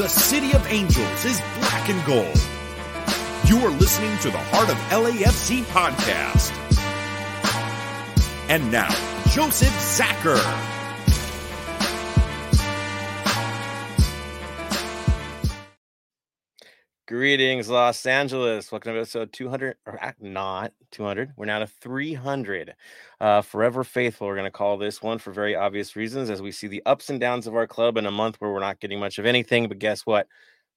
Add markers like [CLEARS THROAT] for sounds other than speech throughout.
The city of angels is black and gold. You are listening to the Heart of LAFC podcast. And now, Joseph Zacher. Greetings, Los Angeles. Welcome to episode 200, or not 200. We're now to 300. Uh, Forever Faithful, we're going to call this one for very obvious reasons as we see the ups and downs of our club in a month where we're not getting much of anything. But guess what?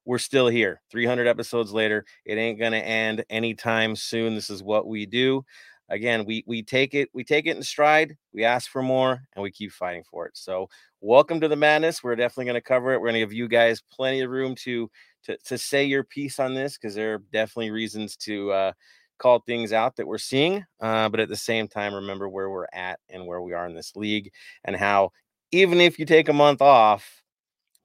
We're still here. 300 episodes later. It ain't going to end anytime soon. This is what we do. Again, we we take it we take it in stride. We ask for more, and we keep fighting for it. So, welcome to the madness. We're definitely going to cover it. We're going to give you guys plenty of room to to to say your piece on this because there are definitely reasons to uh, call things out that we're seeing. Uh, but at the same time, remember where we're at and where we are in this league, and how even if you take a month off,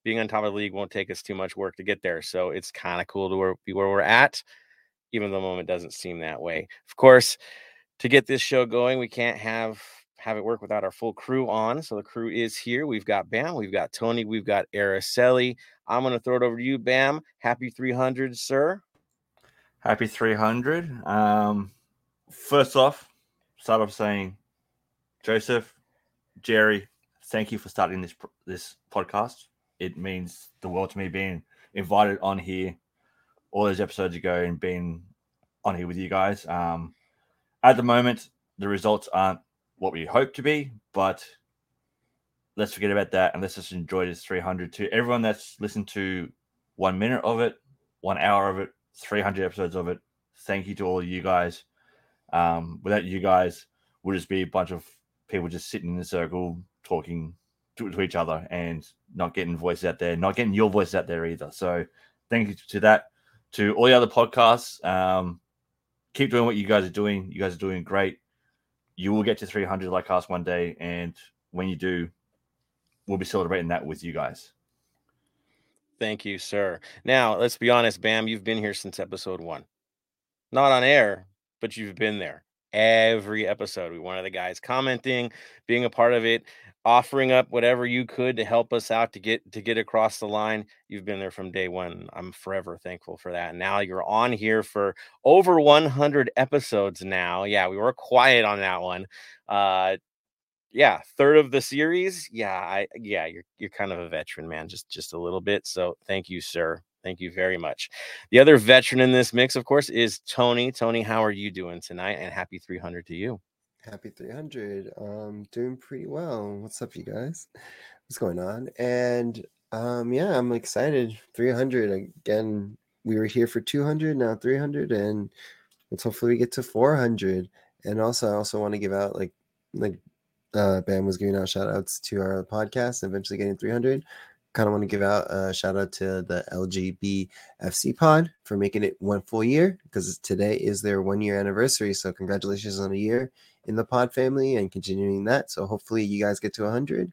being on top of the league won't take us too much work to get there. So it's kind of cool to where, be where we're at, even though the moment doesn't seem that way. Of course, to get this show going, we can't have have it work without our full crew on. So the crew is here. We've got Bam, we've got Tony, we've got Araceli. I'm going to throw it over to you, Bam. Happy 300, sir. Happy 300. Um, first off, start off saying, Joseph, Jerry, thank you for starting this this podcast. It means the world to me being invited on here all those episodes ago and being on here with you guys. Um, at the moment, the results aren't what we hope to be, but let's forget about that and let's just enjoy this 300 to everyone that's listened to one minute of it, one hour of it, 300 episodes of it. Thank you to all of you guys. Um, without you guys, would just be a bunch of people just sitting in a circle talking to, to, each other and not getting voices out there, not getting your voice out there either. So thank you to that. To all the other podcasts, um, keep doing what you guys are doing. You guys are doing great. You will get to 300 like us one day. And when you do, we'll be celebrating that with you guys. Thank you, sir. Now, let's be honest, Bam, you've been here since episode one. Not on air, but you've been there every episode. We one of the guys commenting, being a part of it, offering up whatever you could to help us out to get to get across the line. You've been there from day one. I'm forever thankful for that. Now you're on here for over 100 episodes now. Yeah, we were quiet on that one. Uh yeah, third of the series. Yeah, I yeah, you're you're kind of a veteran, man, just just a little bit. So thank you, sir. Thank you very much. The other veteran in this mix, of course, is Tony. Tony, how are you doing tonight? And happy 300 to you. Happy 300. Um, doing pretty well. What's up, you guys? What's going on? And um, yeah, I'm excited. 300 again. We were here for 200, now 300, and let's hopefully we get to 400. And also, I also want to give out like like uh, Bam was giving out shout outs to our podcast, eventually getting 300. Kind of want to give out a shout out to the LGBFC pod for making it one full year because today is their one year anniversary. So, congratulations on a year in the pod family and continuing that. So, hopefully, you guys get to 100.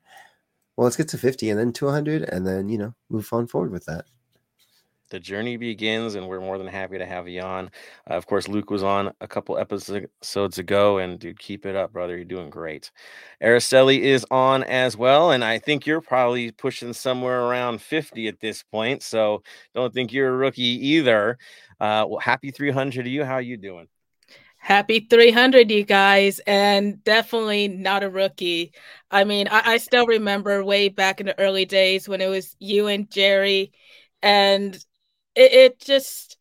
Well, let's get to 50 and then to 100 and then, you know, move on forward with that the journey begins, and we're more than happy to have you on. Uh, of course, Luke was on a couple episodes ago, and dude, keep it up, brother. You're doing great. Araceli is on as well, and I think you're probably pushing somewhere around 50 at this point. So don't think you're a rookie either. Uh, well, happy 300 to you. How are you doing? Happy 300, you guys, and definitely not a rookie. I mean, I, I still remember way back in the early days when it was you and Jerry and it, it just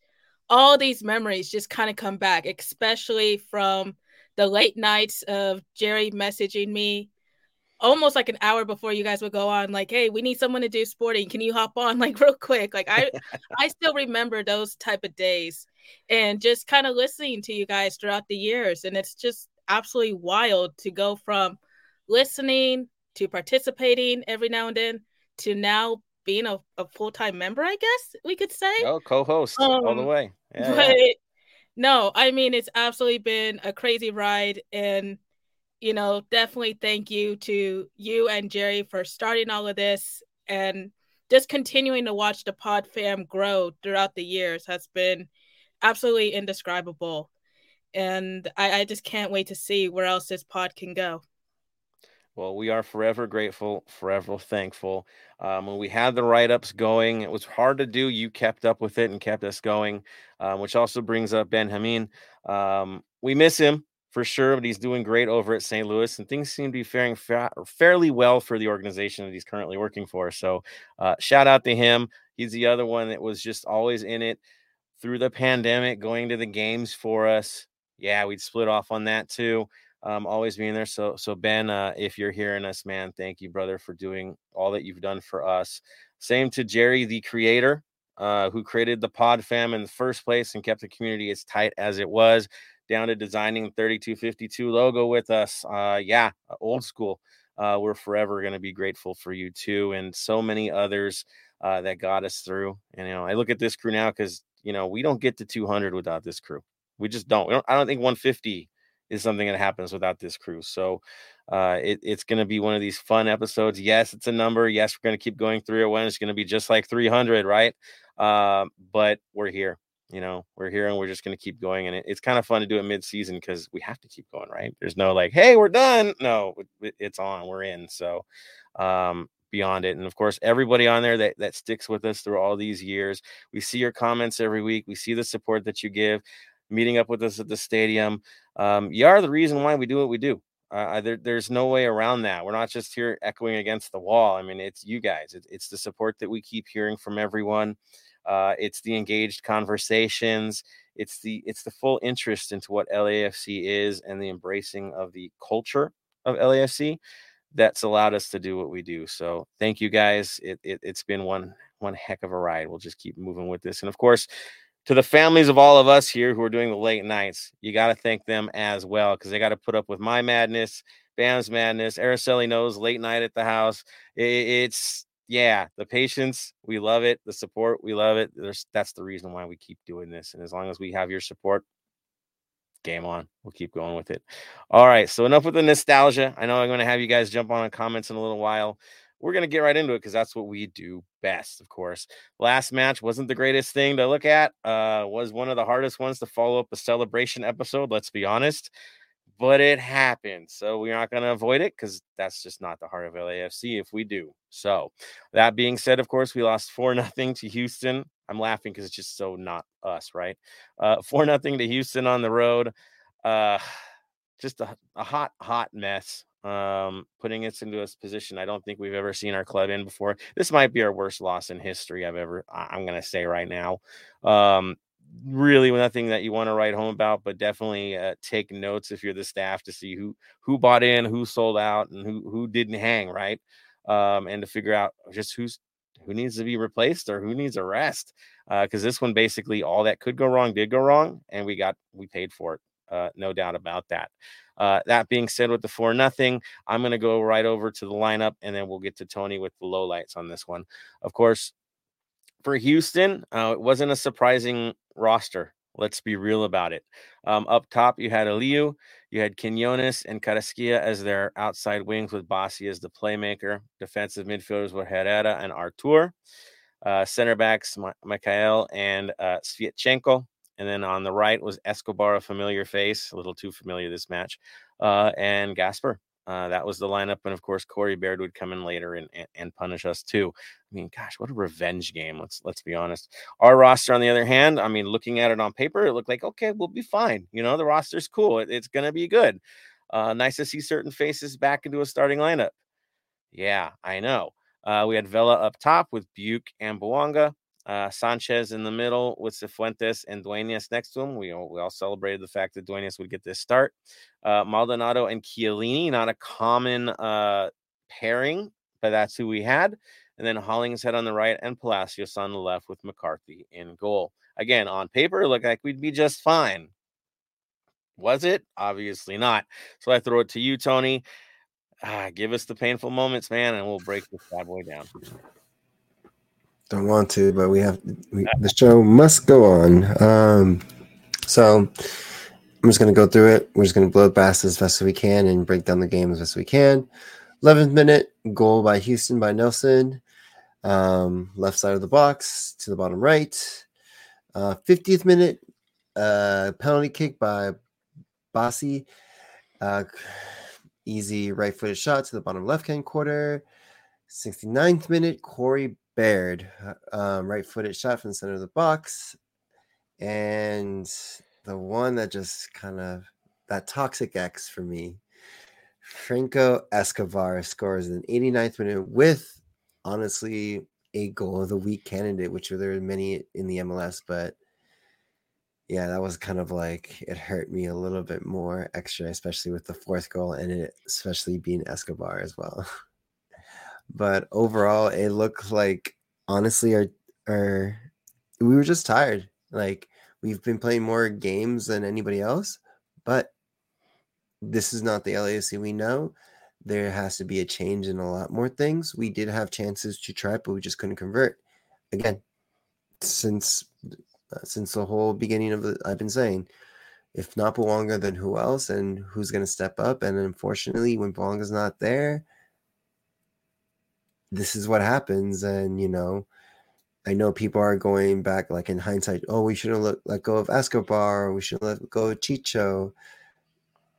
all these memories just kind of come back, especially from the late nights of Jerry messaging me almost like an hour before you guys would go on like hey we need someone to do sporting. Can you hop on [LAUGHS] like real quick? Like i i still remember those type of days and just kind of listening to you guys throughout the years and it's just absolutely wild to go from listening to participating every now and then to now being a, a full time member, I guess we could say. Oh, co host um, all the um, way. Yeah, but yeah. no, I mean, it's absolutely been a crazy ride. And, you know, definitely thank you to you and Jerry for starting all of this and just continuing to watch the pod fam grow throughout the years has been absolutely indescribable. And I, I just can't wait to see where else this pod can go. Well, we are forever grateful, forever thankful. Um, when we had the write ups going, it was hard to do. You kept up with it and kept us going, um, which also brings up Ben Hameen. Um, we miss him for sure, but he's doing great over at St. Louis, and things seem to be faring fa- fairly well for the organization that he's currently working for. So, uh, shout out to him. He's the other one that was just always in it through the pandemic, going to the games for us. Yeah, we'd split off on that too. Um, always being there. So, so Ben, uh, if you're hearing us, man, thank you, brother, for doing all that you've done for us. Same to Jerry, the creator, uh, who created the Pod Fam in the first place and kept the community as tight as it was, down to designing the 3252 logo with us. Uh, yeah, old school. Uh, we're forever going to be grateful for you too, and so many others uh, that got us through. And you know, I look at this crew now because you know we don't get to 200 without this crew. We just don't. We don't I don't think 150 is something that happens without this crew. So uh, it, it's going to be one of these fun episodes. Yes, it's a number. Yes, we're going to keep going through it when it's going to be just like 300, right? Uh, but we're here. You know, we're here and we're just going to keep going. And it, it's kind of fun to do it mid season because we have to keep going, right? There's no like, hey, we're done. No, it, it's on. We're in. So um, beyond it. And of course, everybody on there that, that sticks with us through all these years. We see your comments every week. We see the support that you give meeting up with us at the stadium. Um, you are the reason why we do what we do. Uh, there, there's no way around that. We're not just here echoing against the wall. I mean, it's you guys. It's, it's the support that we keep hearing from everyone. Uh, it's the engaged conversations. It's the it's the full interest into what LAFC is and the embracing of the culture of LAFC that's allowed us to do what we do. So thank you guys. It, it it's been one one heck of a ride. We'll just keep moving with this, and of course to the families of all of us here who are doing the late nights, you got to thank them as well because they got to put up with my madness, Bam's madness. Araceli knows late night at the house. It's yeah, the patience, we love it. The support, we love it. There's that's the reason why we keep doing this. And as long as we have your support, game on. We'll keep going with it. All right. So enough with the nostalgia. I know I'm going to have you guys jump on in comments in a little while we're going to get right into it because that's what we do best, of course. Last match wasn't the greatest thing to look at, uh, was one of the hardest ones to follow up a celebration episode, let's be honest. But it happened. So we're not going to avoid it because that's just not the heart of LAFC if we do. So that being said, of course, we lost 4 [LAUGHS] nothing to Houston. I'm laughing because it's just so not us, right? Uh, [LAUGHS] 4 nothing to Houston on the road. Uh, [SIGHS] just a, a hot, hot mess um, putting us into a position I don't think we've ever seen our club in before. This might be our worst loss in history I've ever, I'm to say right now. Um, really nothing that you want to write home about, but definitely uh, take notes if you're the staff to see who who bought in, who sold out, and who who didn't hang right, um, and to figure out just who's who needs to be replaced or who needs a rest. Because uh, this one basically all that could go wrong did go wrong, and we got we paid for it. Uh, no doubt about that. Uh, that being said, with the four nothing, I'm going to go right over to the lineup, and then we'll get to Tony with the lowlights on this one. Of course, for Houston, uh, it wasn't a surprising roster. Let's be real about it. Um, up top, you had Aliyu, you had Quinones and Carrasquilla as their outside wings, with Bassi as the playmaker. Defensive midfielders were Herrera and Artur. Uh, center backs, Micael and uh, Sviatchenko. And then on the right was Escobar, a familiar face, a little too familiar this match, uh, and Gasper. Uh, that was the lineup, and of course Corey Baird would come in later and, and, and punish us too. I mean, gosh, what a revenge game! Let's let's be honest. Our roster, on the other hand, I mean, looking at it on paper, it looked like okay, we'll be fine. You know, the roster's cool. It, it's gonna be good. Uh, nice to see certain faces back into a starting lineup. Yeah, I know. Uh, we had Vela up top with Biuk and Bouanga. Uh, Sanchez in the middle with Cifuentes and Duenas next to him. We all, we all celebrated the fact that Duenas would get this start. Uh, Maldonado and Chiellini, not a common uh, pairing, but that's who we had. And then Hollingshead on the right and Palacios on the left with McCarthy in goal. Again, on paper, it looked like we'd be just fine. Was it? Obviously not. So I throw it to you, Tony. Ah, give us the painful moments, man, and we'll break this bad boy down. Don't want to, but we have we, the show must go on. Um, so I'm just gonna go through it. We're just gonna blow past as best as we can and break down the game as best as we can. 11th minute goal by Houston by Nelson, um, left side of the box to the bottom right. Uh, 50th minute uh, penalty kick by Bassi. Uh, easy right footed shot to the bottom left hand quarter. 69th minute, Corey Baird, uh, um, right footed shot from the center of the box. And the one that just kind of that toxic X for me, Franco Escobar scores an 89th minute with honestly a goal of the week candidate, which there are many in the MLS, but yeah, that was kind of like it hurt me a little bit more extra, especially with the fourth goal and it especially being Escobar as well. [LAUGHS] but overall, it looked like honestly our our we were just tired. Like we've been playing more games than anybody else, but this is not the LAFC we know. There has to be a change in a lot more things. We did have chances to try, but we just couldn't convert. Again, since uh, since the whole beginning of the, I've been saying, if not Bouanga, then who else? And who's going to step up? And unfortunately, when Bouanga's not there, this is what happens. And you know, I know people are going back, like in hindsight, oh, we should have let, let go of Escobar, we should let go of Chicho.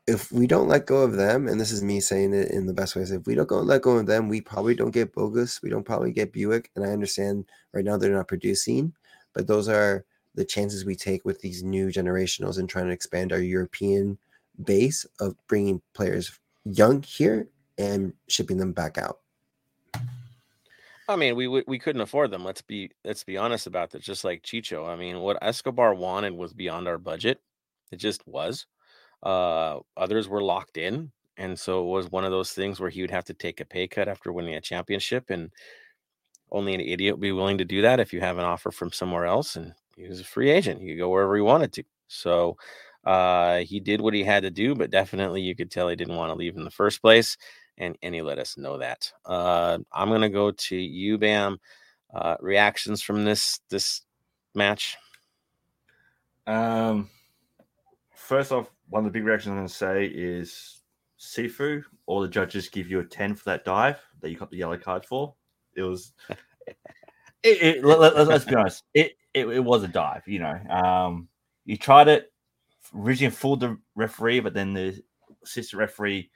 If we don't let go of them, and this is me saying it in the best ways, if we don't go let go of them, we probably don't get bogus we don't probably get Biuk. And I understand right now they're not producing, but those are the chances we take with these new generationals and trying to expand our European base of bringing players young here and shipping them back out. I mean, we we couldn't afford them. Let's be let's be honest about that. Just like Chicho, I mean, what Escobar wanted was beyond our budget. It just was. Uh, others were locked in, and so it was one of those things where he would have to take a pay cut after winning a championship, and only an idiot would be willing to do that if you have an offer from somewhere else. And he was a free agent; he could go wherever he wanted to. So uh, he did what he had to do, but definitely you could tell he didn't want to leave in the first place and and he let us know that. Uh, I'm gonna go to you, Bam. Uh, reactions from this this match. Um, first off, one of the big reactions I'm going to say is Sifu. All the judges give you a ten for that dive that you got the yellow card for. It was. [LAUGHS] it, it, let, us let, be honest. It, it it was a dive. You know, um, you tried it. Originally fooled the referee, but then the assistant referee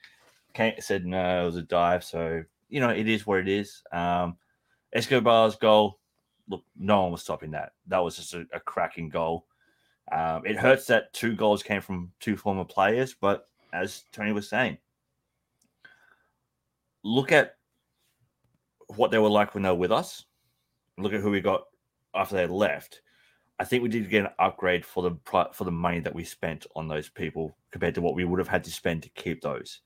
came, said no, it was a dive. So you know, it is what it is. Um, Escobar's goal, look, no one was stopping that. That was just a, a cracking goal. Um, it hurts that two goals came from two former players, but as Tony was saying, look at what they were like when they were with us. Look at who we got after they left. I think we did get an upgrade for the for the money that we spent on those people compared to what we would have had to spend to keep those.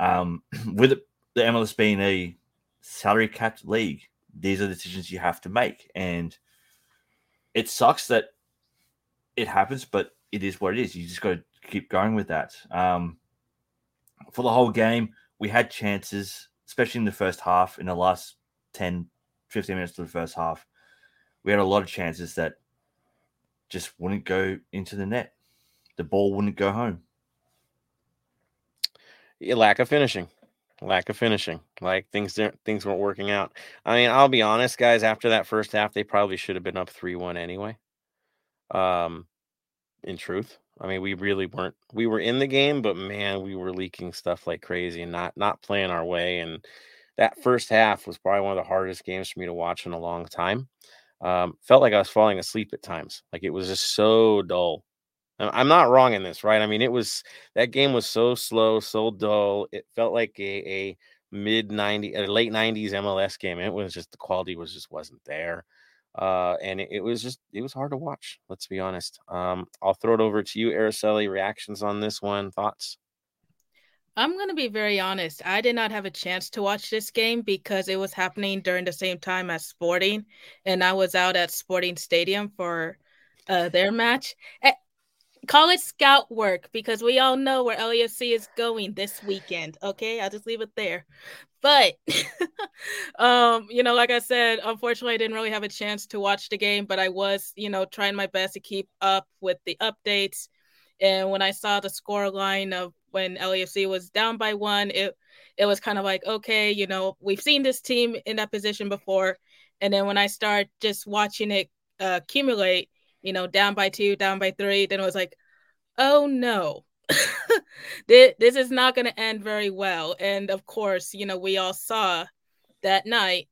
Um, [CLEARS THROAT] with the MLS being a salary capped league, these are decisions you have to make. And it sucks that it happens, but it is what it is. You just got to keep going with that. Um, for the whole game, we had chances, especially in the first half, in the last 10, 15 minutes of the first half. We had a lot of chances that just wouldn't go into the net. The ball wouldn't go home lack of finishing lack of finishing like things things weren't working out. I mean i'll be honest guys after that first half they probably should have been up 3-1 anyway um in truth. I mean we really weren't we were in the game but man we were leaking stuff like crazy and not not playing our way and that first half was probably one of the hardest games for me to watch in a long time. Um felt like i was falling asleep at times like it was just so dull I'm not wrong in this, right? I mean, it was that game was so slow, so dull. It felt like a, a mid 90 a late 90s MLS game. It was just the quality was just wasn't there. Uh, and it, it, was just it was hard to watch, let's be honest. Um, I'll throw it over to you, Araceli. Reactions on this one, thoughts? I'm going to be very honest. I did not have a chance to watch this game because it was happening during the same time as Sporting, and I was out at Sporting Stadium for uh, their match call it scout work because we all know where LAFC is going this weekend. Okay, I'll just leave it there. But [LAUGHS] um, you know, like I said, unfortunately I didn't really have a chance to watch the game, but I was, you know, trying my best to keep up with the updates. And when I saw the score line of when LAFC was down by one, it it was kind of like, okay, you know, we've seen this team in that position before. And then when I start just watching it uh, accumulate, you know, down by two, down by three. Then it was like, oh no. [LAUGHS] this is not going to end very well. And of course, you know, we all saw that night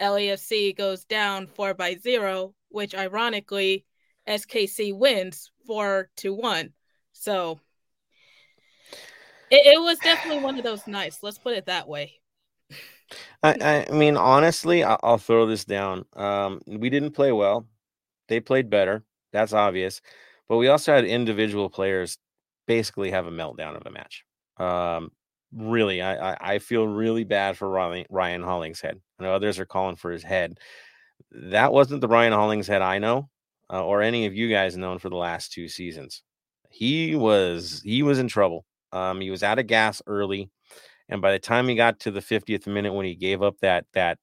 LAFC goes down four by zero, which ironically, SKC wins four to one. So it, it was definitely one of those nights. Let's put it that way. I, I mean, honestly, I'll, I'll throw this down. Um, we didn't play well. They played better. That's obvious. But we also had individual players basically have a meltdown of a match. Um, really, I, I, feel really bad for Ryan, Ryan Hollingshead. I know others are calling for his head. That wasn't the Ryan Hollingshead I know, uh, or any of you guys known for the last two seasons. He was he was in trouble. Um, he was out of gas early, and by the time he got to the 50th minute when he gave up that that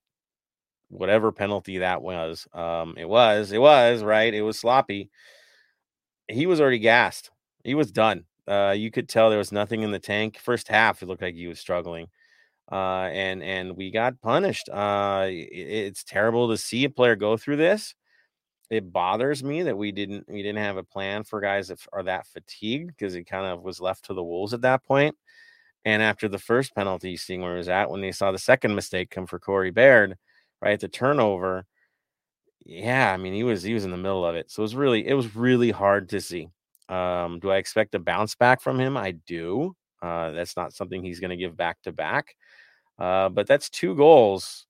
whatever penalty that was, um, it was it was right. It was sloppy. He was already gassed. He was done. Uh, you could tell there was nothing in the tank. First half, it looked like he was struggling, uh, and and we got punished. Uh, it, it's terrible to see a player go through this. It bothers me that we didn't we didn't have a plan for guys that are that fatigued because it kind of was left to the wolves at that point. And after the first penalty, seeing where he was at when they saw the second mistake come for Corey Baird, right, the turnover. Yeah, I mean he was he was in the middle of it, so it was really it was really hard to see. Um, do I expect a bounce back from him? I do. Uh, that's not something he's going to give back to back. Uh, but that's two goals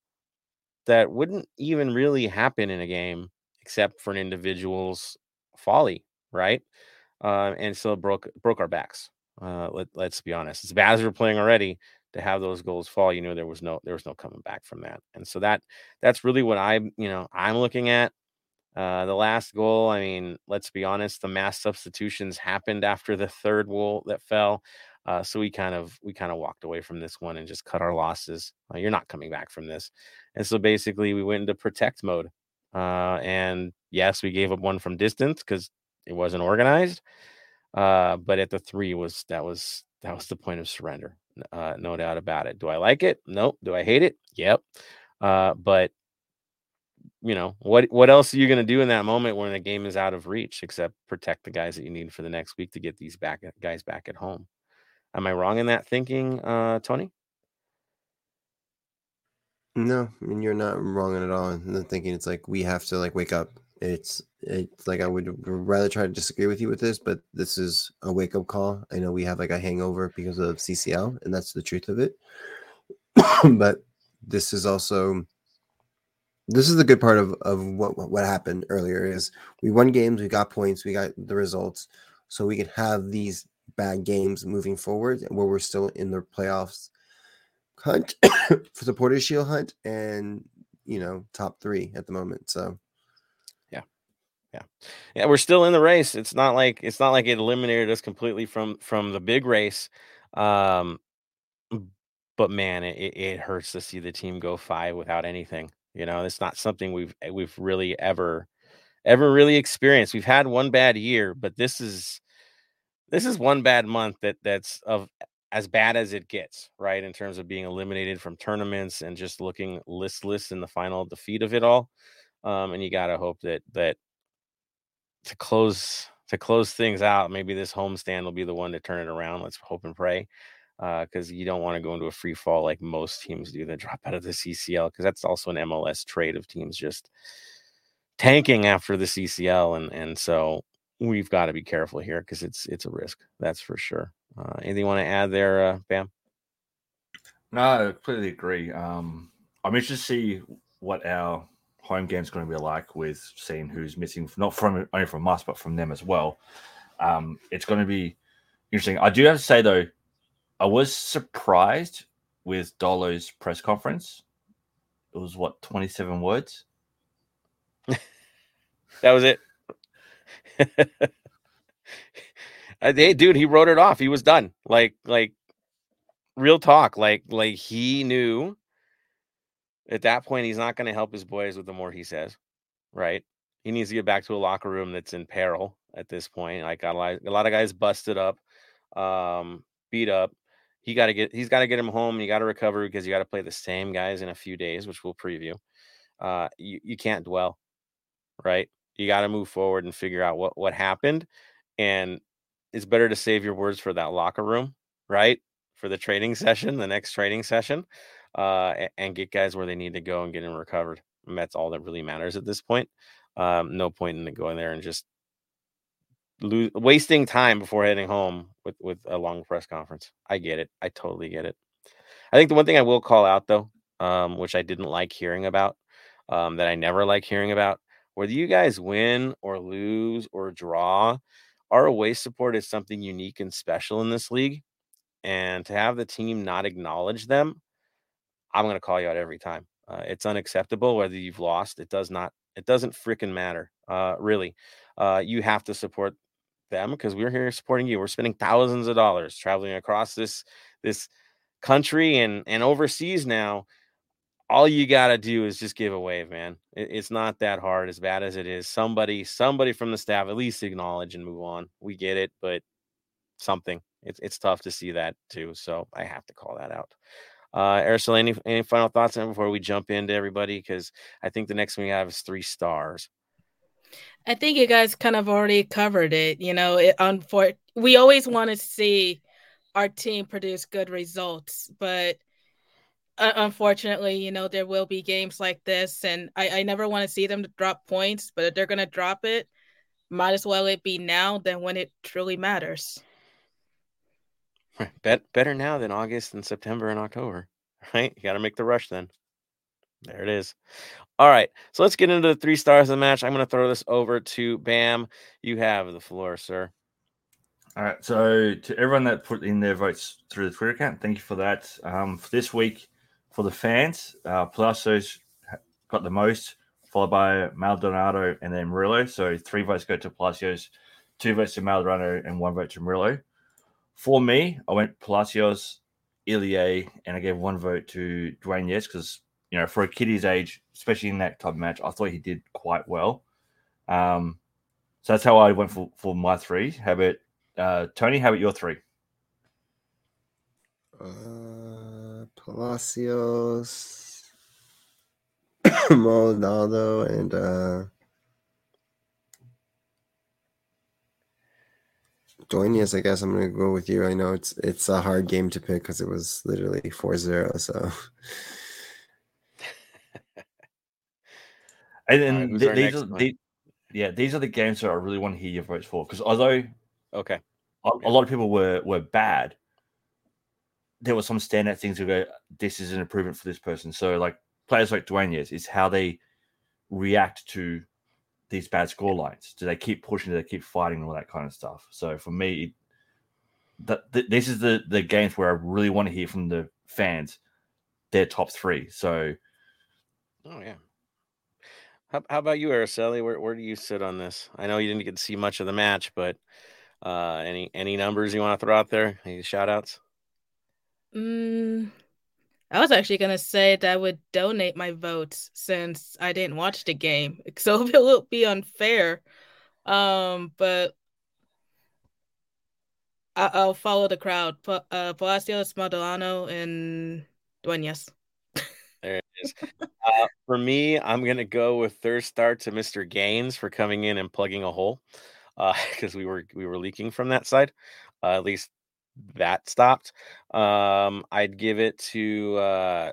that wouldn't even really happen in a game except for an individual's folly, right? Uh, and so broke broke our backs. Uh, let, let's be honest. As bad as we're playing already, to have those goals fall, you know there was no there was no coming back from that. And so that that's really what I'm you know I'm looking at. Uh, the last goal, I mean, let's be honest, the mass substitutions happened after the third goal that fell. Uh, so we kind of we kind of walked away from this one and just cut our losses. Uh, you're not coming back from this, and so basically we went into protect mode. Uh, and yes, we gave up one from distance because it wasn't organized. Uh, but at the three was that was that was the point of surrender, uh, no doubt about it. Do I like it? Nope. Do I hate it? Yep. Uh, but you know what what else are you going to do in that moment when the game is out of reach except protect the guys that you need for the next week to get these back guys back at home am i wrong in that thinking uh tony no I mean, you're not wrong at all the thinking it's like we have to like wake up it's it's like i would rather try to disagree with you with this but this is a wake-up call i know we have like a hangover because of ccl and that's the truth of it [COUGHS] but this is also this is the good part of, of what what happened earlier is we won games, we got points, we got the results, so we can have these bad games moving forward, where we're still in the playoffs hunt [COUGHS] for the Supporters' Shield hunt, and you know top three at the moment. So yeah, yeah, we're still in the race. It's not like it's not like it eliminated us completely from from the big race. Um, but man, it, it hurts to see the team go five without anything. You know, it's not something we've eh, we've really ever ever really experienced. We've had one bad year, but this is this is one bad month that that's of as bad as it gets, right? In terms of being eliminated from tournaments and just looking listless in the final defeat of it all. Um, and you gotta hope that that to close to close things out, maybe this homestand will be the one to turn it around. Let's hope and pray Uh, because uh, you don't want to go into a free fall like most teams do that [LAUGHS] drop out of the CCL because that's also an MLS trade of teams just tanking after the CCL and and so we've got to be careful here because it's it's a risk that's for sure. Uh, anything you want to add there, uh, Bam? No, I completely agree. Um, I'm interested to see what our home game is going to be like with seeing who's missing, not from only from us but from them as well. Um, it's going to be interesting. I do have to say though, I was surprised with Dolo's press conference. It was what twenty seven words. [LAUGHS] that was it. [LAUGHS] hey, dude, he wrote it off. He was done. Like, like, real talk. Like, like he knew at that point he's not going to help his boys with the more he says. Right? He needs to get back to a locker room that's in peril at this point. Like, a lot, a lot of guys busted up, um, beat up he got to get he's got to get him home. You got to recover because you got to play the same guys in a few days, which we'll preview. Uh, you you can't dwell, right? You got to move forward and figure out what what happened. And it's better to save your words for that locker room, right? For the training [LAUGHS] session, the next training session, uh, and get guys where they need to go and get them recovered. And that's all that really matters at this point. Um, no point in going there and just lo- wasting time before heading home with with a long press conference. I get it. I totally get it. I think the one thing I will call out though, um, which I didn't like hearing about, um, that I never like hearing about, whether you guys win or lose or draw, our away support is something unique and special in this league. And to have the team not acknowledge them, I'm going to call you out every time. Uh, it's unacceptable whether you've lost. It does not. It doesn't freaking matter. Uh, really, uh, you have to support them because we're here supporting you. We're spending thousands of dollars traveling across this this country and and overseas now. All you got to do is just give a wave, man. It, it's not that hard, as bad as it is. Somebody, somebody from the staff, at least acknowledge and move on. We get it, but something. It's it's tough to see that too. So I have to call that out. Uh, Araceli, any, any final thoughts on before we jump into everybody? Because I think the next one we have is three stars. I think you guys kind of already covered it. You know, it, unfor- we always want to see our team produce good results, but uh, unfortunately, you know, there will be games like this, and I, I never want to see them drop points. But if they're going to drop it, might as well it be now than when it truly matters. Bet better now than August and September and October, [LAUGHS] right? You got to make the rush then. There it is. All right, so let's get into the three stars of the match. I'm going to throw this over to Bam. You have the floor, sir. All right. So to everyone that put in their votes through the Twitter account, thank you for that. Um, for this week, for the fans, uh, Palacios got the most, followed by Maldonado and then Murillo. So three votes go to Palacios, two votes to Maldonado, and one vote to Murillo. For me, I went Palacios, Ilie, and I gave one vote to Dueñas Yes because you know for a kid his age, especially in that type of match, I thought he did quite well. Um, so that's how I went for, for my three. How about uh, Tony? How about your three? Uh, Palacios, [COUGHS] Maldonado, and uh, Dueñas, I guess I'm gonna go with you. I know it's it's a hard game to pick because it was literally 4-0, so [LAUGHS] and then th- these are the, yeah, these are the games that I really want to hear your votes for. Because although okay, a, a, lot of people were were bad, there were some standout things to go. This is an improvement for this person. So like players like Dueñas is how they react to these bad score lines. Do they keep pushing? Do they keep fighting? All that kind of stuff. So for me, that th- this is the the games where I really want to hear from the fans their top three. So, oh yeah. How, how about you, Araceli? Where where do you sit on this? I know you didn't get to see much of the match, but uh, any any numbers you want to throw out there? Any shout outs? Mm, I was actually gonna say that I would donate my votes since I didn't watch the game, [LAUGHS] so [LAUGHS] it will be unfair. Um, but I- will follow the crowd. uh, Palacios, Maldonado, and Dueñas. There it is. uh, for me, I'm gonna go with third start to Mr. Gaines for coming in and plugging a hole, because uh, [LAUGHS] we were we were leaking from that side. Uh, at least that stopped. Um, I'd give it to uh,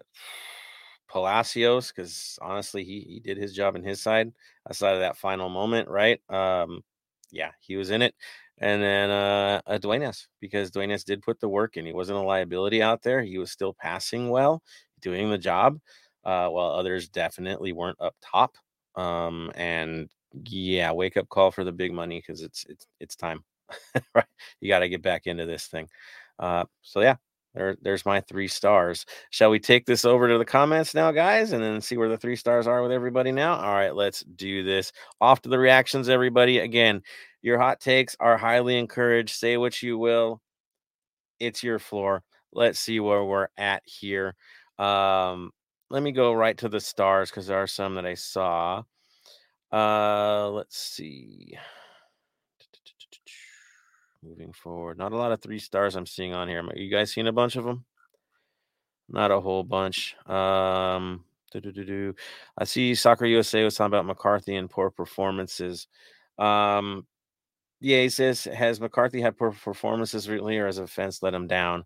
Palacios because honestly, he he did his job in his side aside of that final moment, right? Um, yeah, he was in it. And then uh, uh Dueñas because Dueñas did put the work in. He wasn't a liability out there. He was still passing well, doing the job, uh, while others definitely weren't up top. Um, and yeah, wake up call for the big money because it's it's it's time. [LAUGHS] right? You got to get back into this thing. Uh, so yeah, there, there's my three stars. Shall we take this over to the comments now, guys, and then see where the three stars are with everybody now? All right, let's do this. Off to the reactions, everybody. Again, your hot takes are highly encouraged. Say what you will. It's your floor. Let's see where we're at here. Um, let me go right to the stars because there are some that I saw. Uh, let's see. Moving forward, not a lot of three stars I'm seeing on here. You guys seen a bunch of them? Not a whole bunch. Um, I see Soccer USA was talking about McCarthy and poor performances. Um, Yeah, he says, has McCarthy had poor performances recently, or has offense let him down?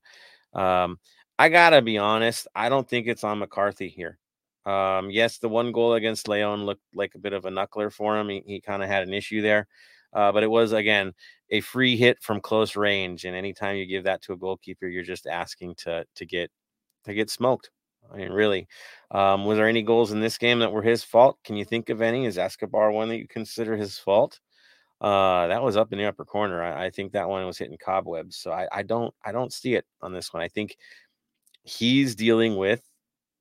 Um, I gotta be honest. I don't think it's on McCarthy here. Um, yes, the one goal against Leon looked like a bit of a knuckler for him. He, he kind of had an issue there, uh, but it was again a free hit from close range. And anytime you give that to a goalkeeper, you're just asking to to get to get smoked. I mean, really, um, was there any goals in this game that were his fault? Can you think of any? Is Escobar one that you consider his fault? Uh, that was up in the upper corner. I, I think that one was hitting cobwebs. So I, I don't I don't see it on this one. I think he's dealing with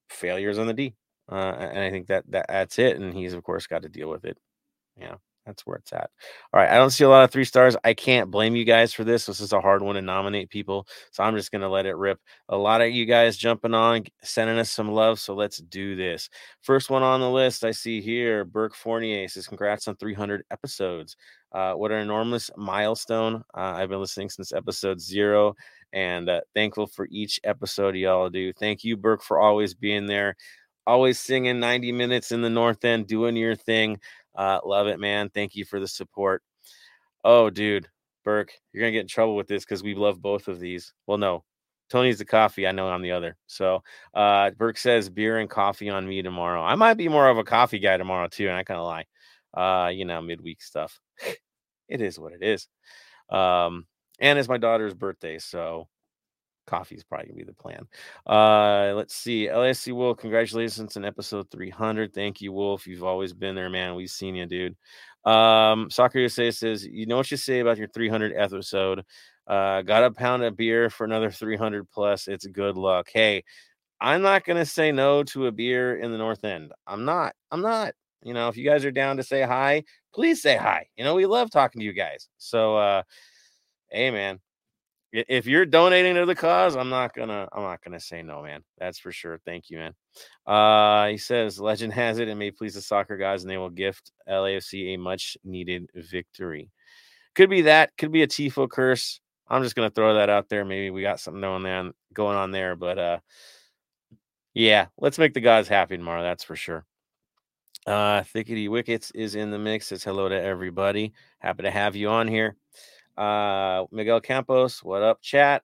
failures on the D. Uh, and I think that, that that's it. And he's of course got to deal with it. Yeah, that's where it's at. All right. I don't see a lot of three stars. I can't blame you guys for this. This is a hard one to nominate people. So I'm just gonna let it rip. A lot of you guys jumping on, sending us some love. So let's do this. First one on the list I see here, Burke Fournier says, Congrats on 300 episodes. Uh, what an enormous milestone. Uh, I've been listening since episode zero and uh, thankful for each episode y'all do. Thank you, Burke, for always being there, always singing 90 minutes in the North End, doing your thing. Uh, love it, man. Thank you for the support. Oh, dude, Burke, you're gonna get in trouble with this because we love both of these. Well, no, Tony's the coffee. I know I'm the other. So uh Burke says beer and coffee on me tomorrow. I might be more of a coffee guy tomorrow too, and I kind of lie. Uh, you know, midweek stuff. [LAUGHS] it is what it is. Um, and it's my daughter's birthday, so coffee is probably gonna be the plan. Uh, let's see. LSC Wolf, congratulations on episode 300. Thank you, Wolf. You've always been there, man. We've seen you, dude. Um, Soccer USA says, you know what you say about your 300 episode. Uh, got a pound of beer for another 300 plus. It's good luck. Hey, I'm not gonna say no to a beer in the North End. I'm not. I'm not. You know, if you guys are down to say hi, please say hi. You know, we love talking to you guys. So, uh, hey, man, if you're donating to the cause, I'm not gonna I'm not gonna say no, man. That's for sure. Thank you, man. Uh he says legend has it and may please the soccer guys and they will gift LAFC a much needed victory. Could be that, could be a Tifo curse. I'm just gonna throw that out there. Maybe we got something going on going on there, but uh yeah, let's make the guys happy tomorrow, that's for sure. Uh Thickety Wickets is in the mix. Says hello to everybody. Happy to have you on here. Uh, Miguel Campos, what up, chat?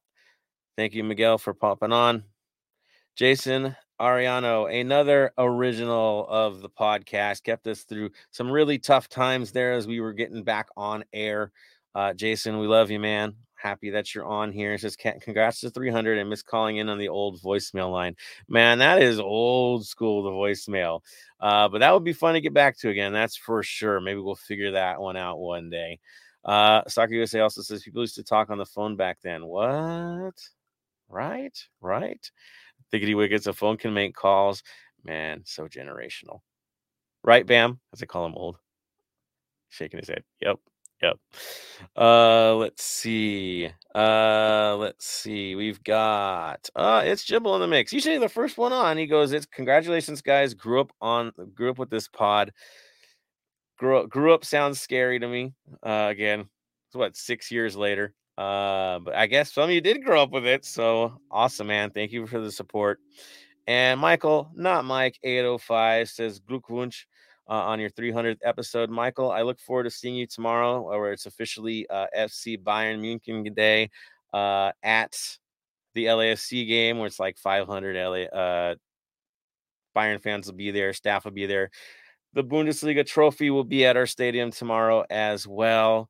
Thank you, Miguel, for popping on. Jason Ariano, another original of the podcast, kept us through some really tough times there as we were getting back on air. Uh, Jason, we love you, man. Happy that you're on here. It says congrats to 300 and miss calling in on the old voicemail line. Man, that is old school, the voicemail. Uh, but that would be fun to get back to again. That's for sure. Maybe we'll figure that one out one day. Uh, Soccer USA also says people used to talk on the phone back then. What? Right? Right? Thickety wickets, a phone can make calls. Man, so generational. Right, Bam? As I call him old. Shaking his head. Yep. Yep. Uh let's see. Uh let's see. We've got uh it's Jibble in the mix. Usually the first one on. He goes, It's congratulations, guys. Grew up on grew up with this pod grew up grew up sounds scary to me. Uh, again, it's what six years later. Uh, but I guess some of you did grow up with it. So awesome, man. Thank you for the support. And Michael, not Mike, 805 says Glückwunsch uh, on your 300th episode. Michael, I look forward to seeing you tomorrow, where it's officially uh, FC Bayern Munich Day uh, at the LAFC game, where it's like 500 LA, uh, Bayern fans will be there, staff will be there the Bundesliga trophy will be at our stadium tomorrow as well.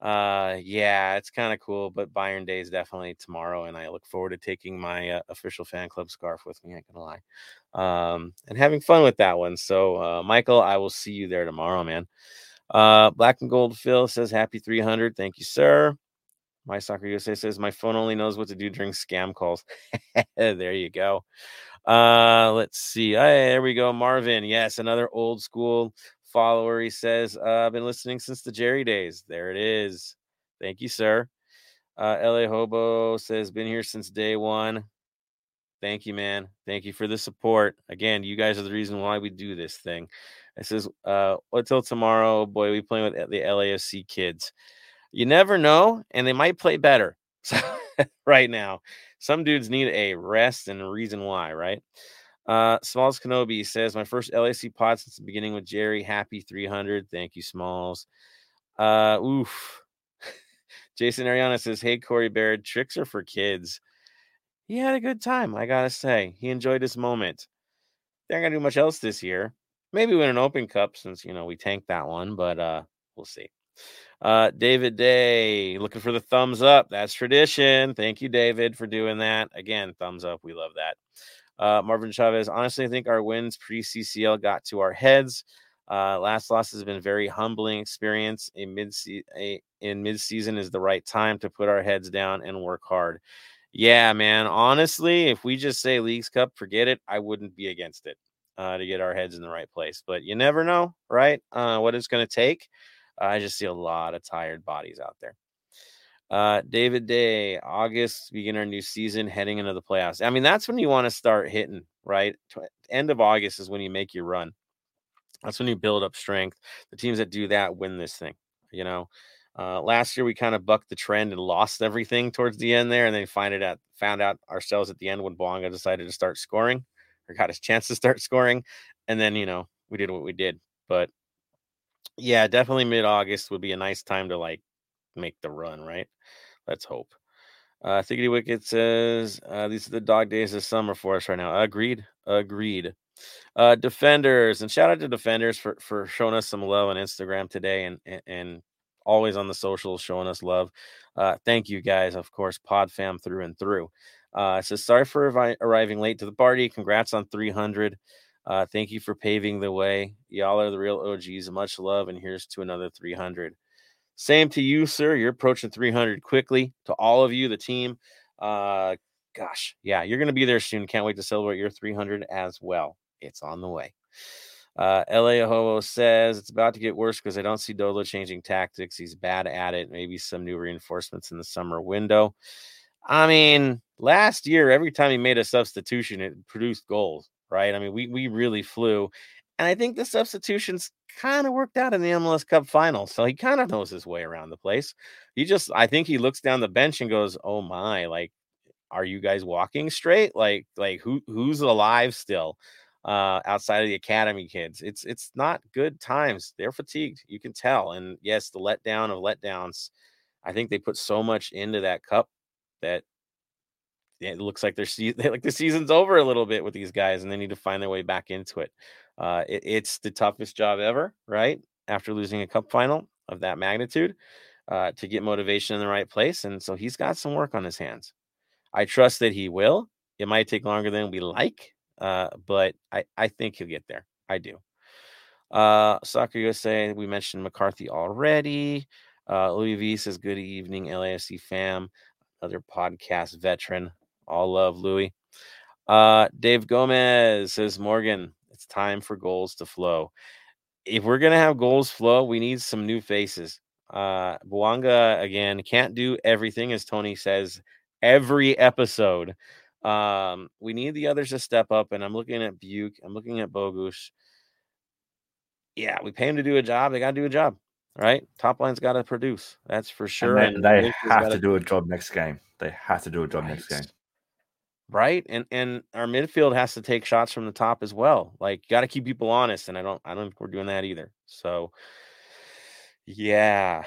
Uh, yeah, it's kind of cool, but Bayern Day is definitely tomorrow, and I look forward to taking my uh, official fan club scarf with me. I ain't gonna lie, um, and having fun with that one. So, uh, Michael, I will see you there tomorrow, man. Uh, Black and Gold Phil says happy 300. Thank you, sir. My Soccer USA says my phone only knows what to do during scam calls. [LAUGHS] there you go. Uh, let's see. Hey, there we go. Marvin. Yes, another old school follower. He says, uh, I've been listening since the Jerry days. There it is. Thank you, sir. Uh, LA Hobo says, been here since day one. Thank you, man. Thank you for the support. Again, you guys are the reason why we do this thing. It says, uh, until tomorrow, boy, we playing with the LAFC kids. You never know, and they might play better [LAUGHS] right now. Some dudes need a rest and a reason why, right? Uh, Smalls Kenobi says, My first LAC pod since the beginning with Jerry. Happy 300. Thank you, Smalls. Uh, oof. [LAUGHS] Jason Ariana says, Hey, Corey Baird, tricks are for kids. He had a good time, I gotta say. He enjoyed his moment. They're not gonna do much else this year. Maybe win an open cup since you know we tanked that one, but uh we'll see. Uh David Day looking for the thumbs up. That's tradition. Thank you, David, for doing that. Again, thumbs up. We love that. Uh Marvin Chavez, honestly, I think our wins pre CCL got to our heads. Uh, last loss has been a very humbling experience. In mid in mid season is the right time to put our heads down and work hard. Yeah, man. Honestly, if we just say Leagues Cup, forget it. I wouldn't be against it uh, to get our heads in the right place. But you never know, right? Uh, what it's going to take. I just see a lot of tired bodies out there. Uh, David Day, August, begin our new season, heading into the playoffs. I mean, that's when you want to start hitting, right? End of August is when you make your run. That's when you build up strength. The teams that do that win this thing, you know. Uh, last year we kind of bucked the trend and lost everything towards the end there, and then find it out found out ourselves at the end when Bouanga decided to start scoring or got his [LAUGHS] chance to start scoring, and then you know we did what we did. But yeah, definitely mid August would be a nice time to like make the run, right? Let's hope. Uh, Thickety Wicket says uh, these are the dog days of summer for us right now. Agreed. Agreed. Uh, defenders and shout out to defenders for for showing us some love on Instagram today and and, and always on the socials showing us love. Uh, thank you guys, of course, Pod Fam through and through. Uh, says sorry for arri- arriving late to the party. Congrats on 300. Uh, thank you for paving the way. Y'all are the real OGs. Much love, and here's to another 300. Same to you, sir. You're approaching 300 quickly. To all of you, the team. Uh, gosh, yeah, you're going to be there soon. Can't wait to celebrate your 300 as well. It's on the way. Uh, LA Hobo says it's about to get worse because I don't see Dolo changing tactics. He's bad at it. Maybe some new reinforcements in the summer window. I mean, last year, every time he made a substitution, it produced goals, right? I mean, we we really flew. And I think the substitutions kind of worked out in the MLS Cup final. So he kind of knows his way around the place. He just, I think he looks down the bench and goes, Oh my, like, are you guys walking straight? Like, like who who's alive still? uh, outside of the academy kids. It's it's not good times. They're fatigued. You can tell. And yes, the letdown of letdowns. I think they put so much into that cup that it looks like [LAUGHS] they're like the season's over a little bit with these guys, and they need to find their way back into it. Uh, it it's the toughest job ever, right? After losing a cup final of that magnitude, uh, to get motivation in the right place, and so he's got some work on his hands. I trust that he will. It might take longer than we like, uh, but I, I think he'll get there. I do. Uh, Soccer USA, we mentioned McCarthy already. Uh, Louis V says, Good evening, LAFC fam. Another podcast veteran. All love, Louis. Uh, Dave Gomez says, Morgan, it's time for goals to flow. If we're going to have goals flow, we need some new faces. Uh, Bouanga, again, can't do everything, as Tony says every episode. Um, we need the others to step up, and I'm looking at Biuk. I'm looking at Bogusz. Yeah, we pay him to do a job. They got to do a job, right? Top line's got to produce. That's for sure. And they, they have to do a job next game. They have to do a job right. next game. Right, and and our midfield has to take shots from the top as well. Like, got to keep people honest, and I don't, I don't think we're doing that either. So, yeah,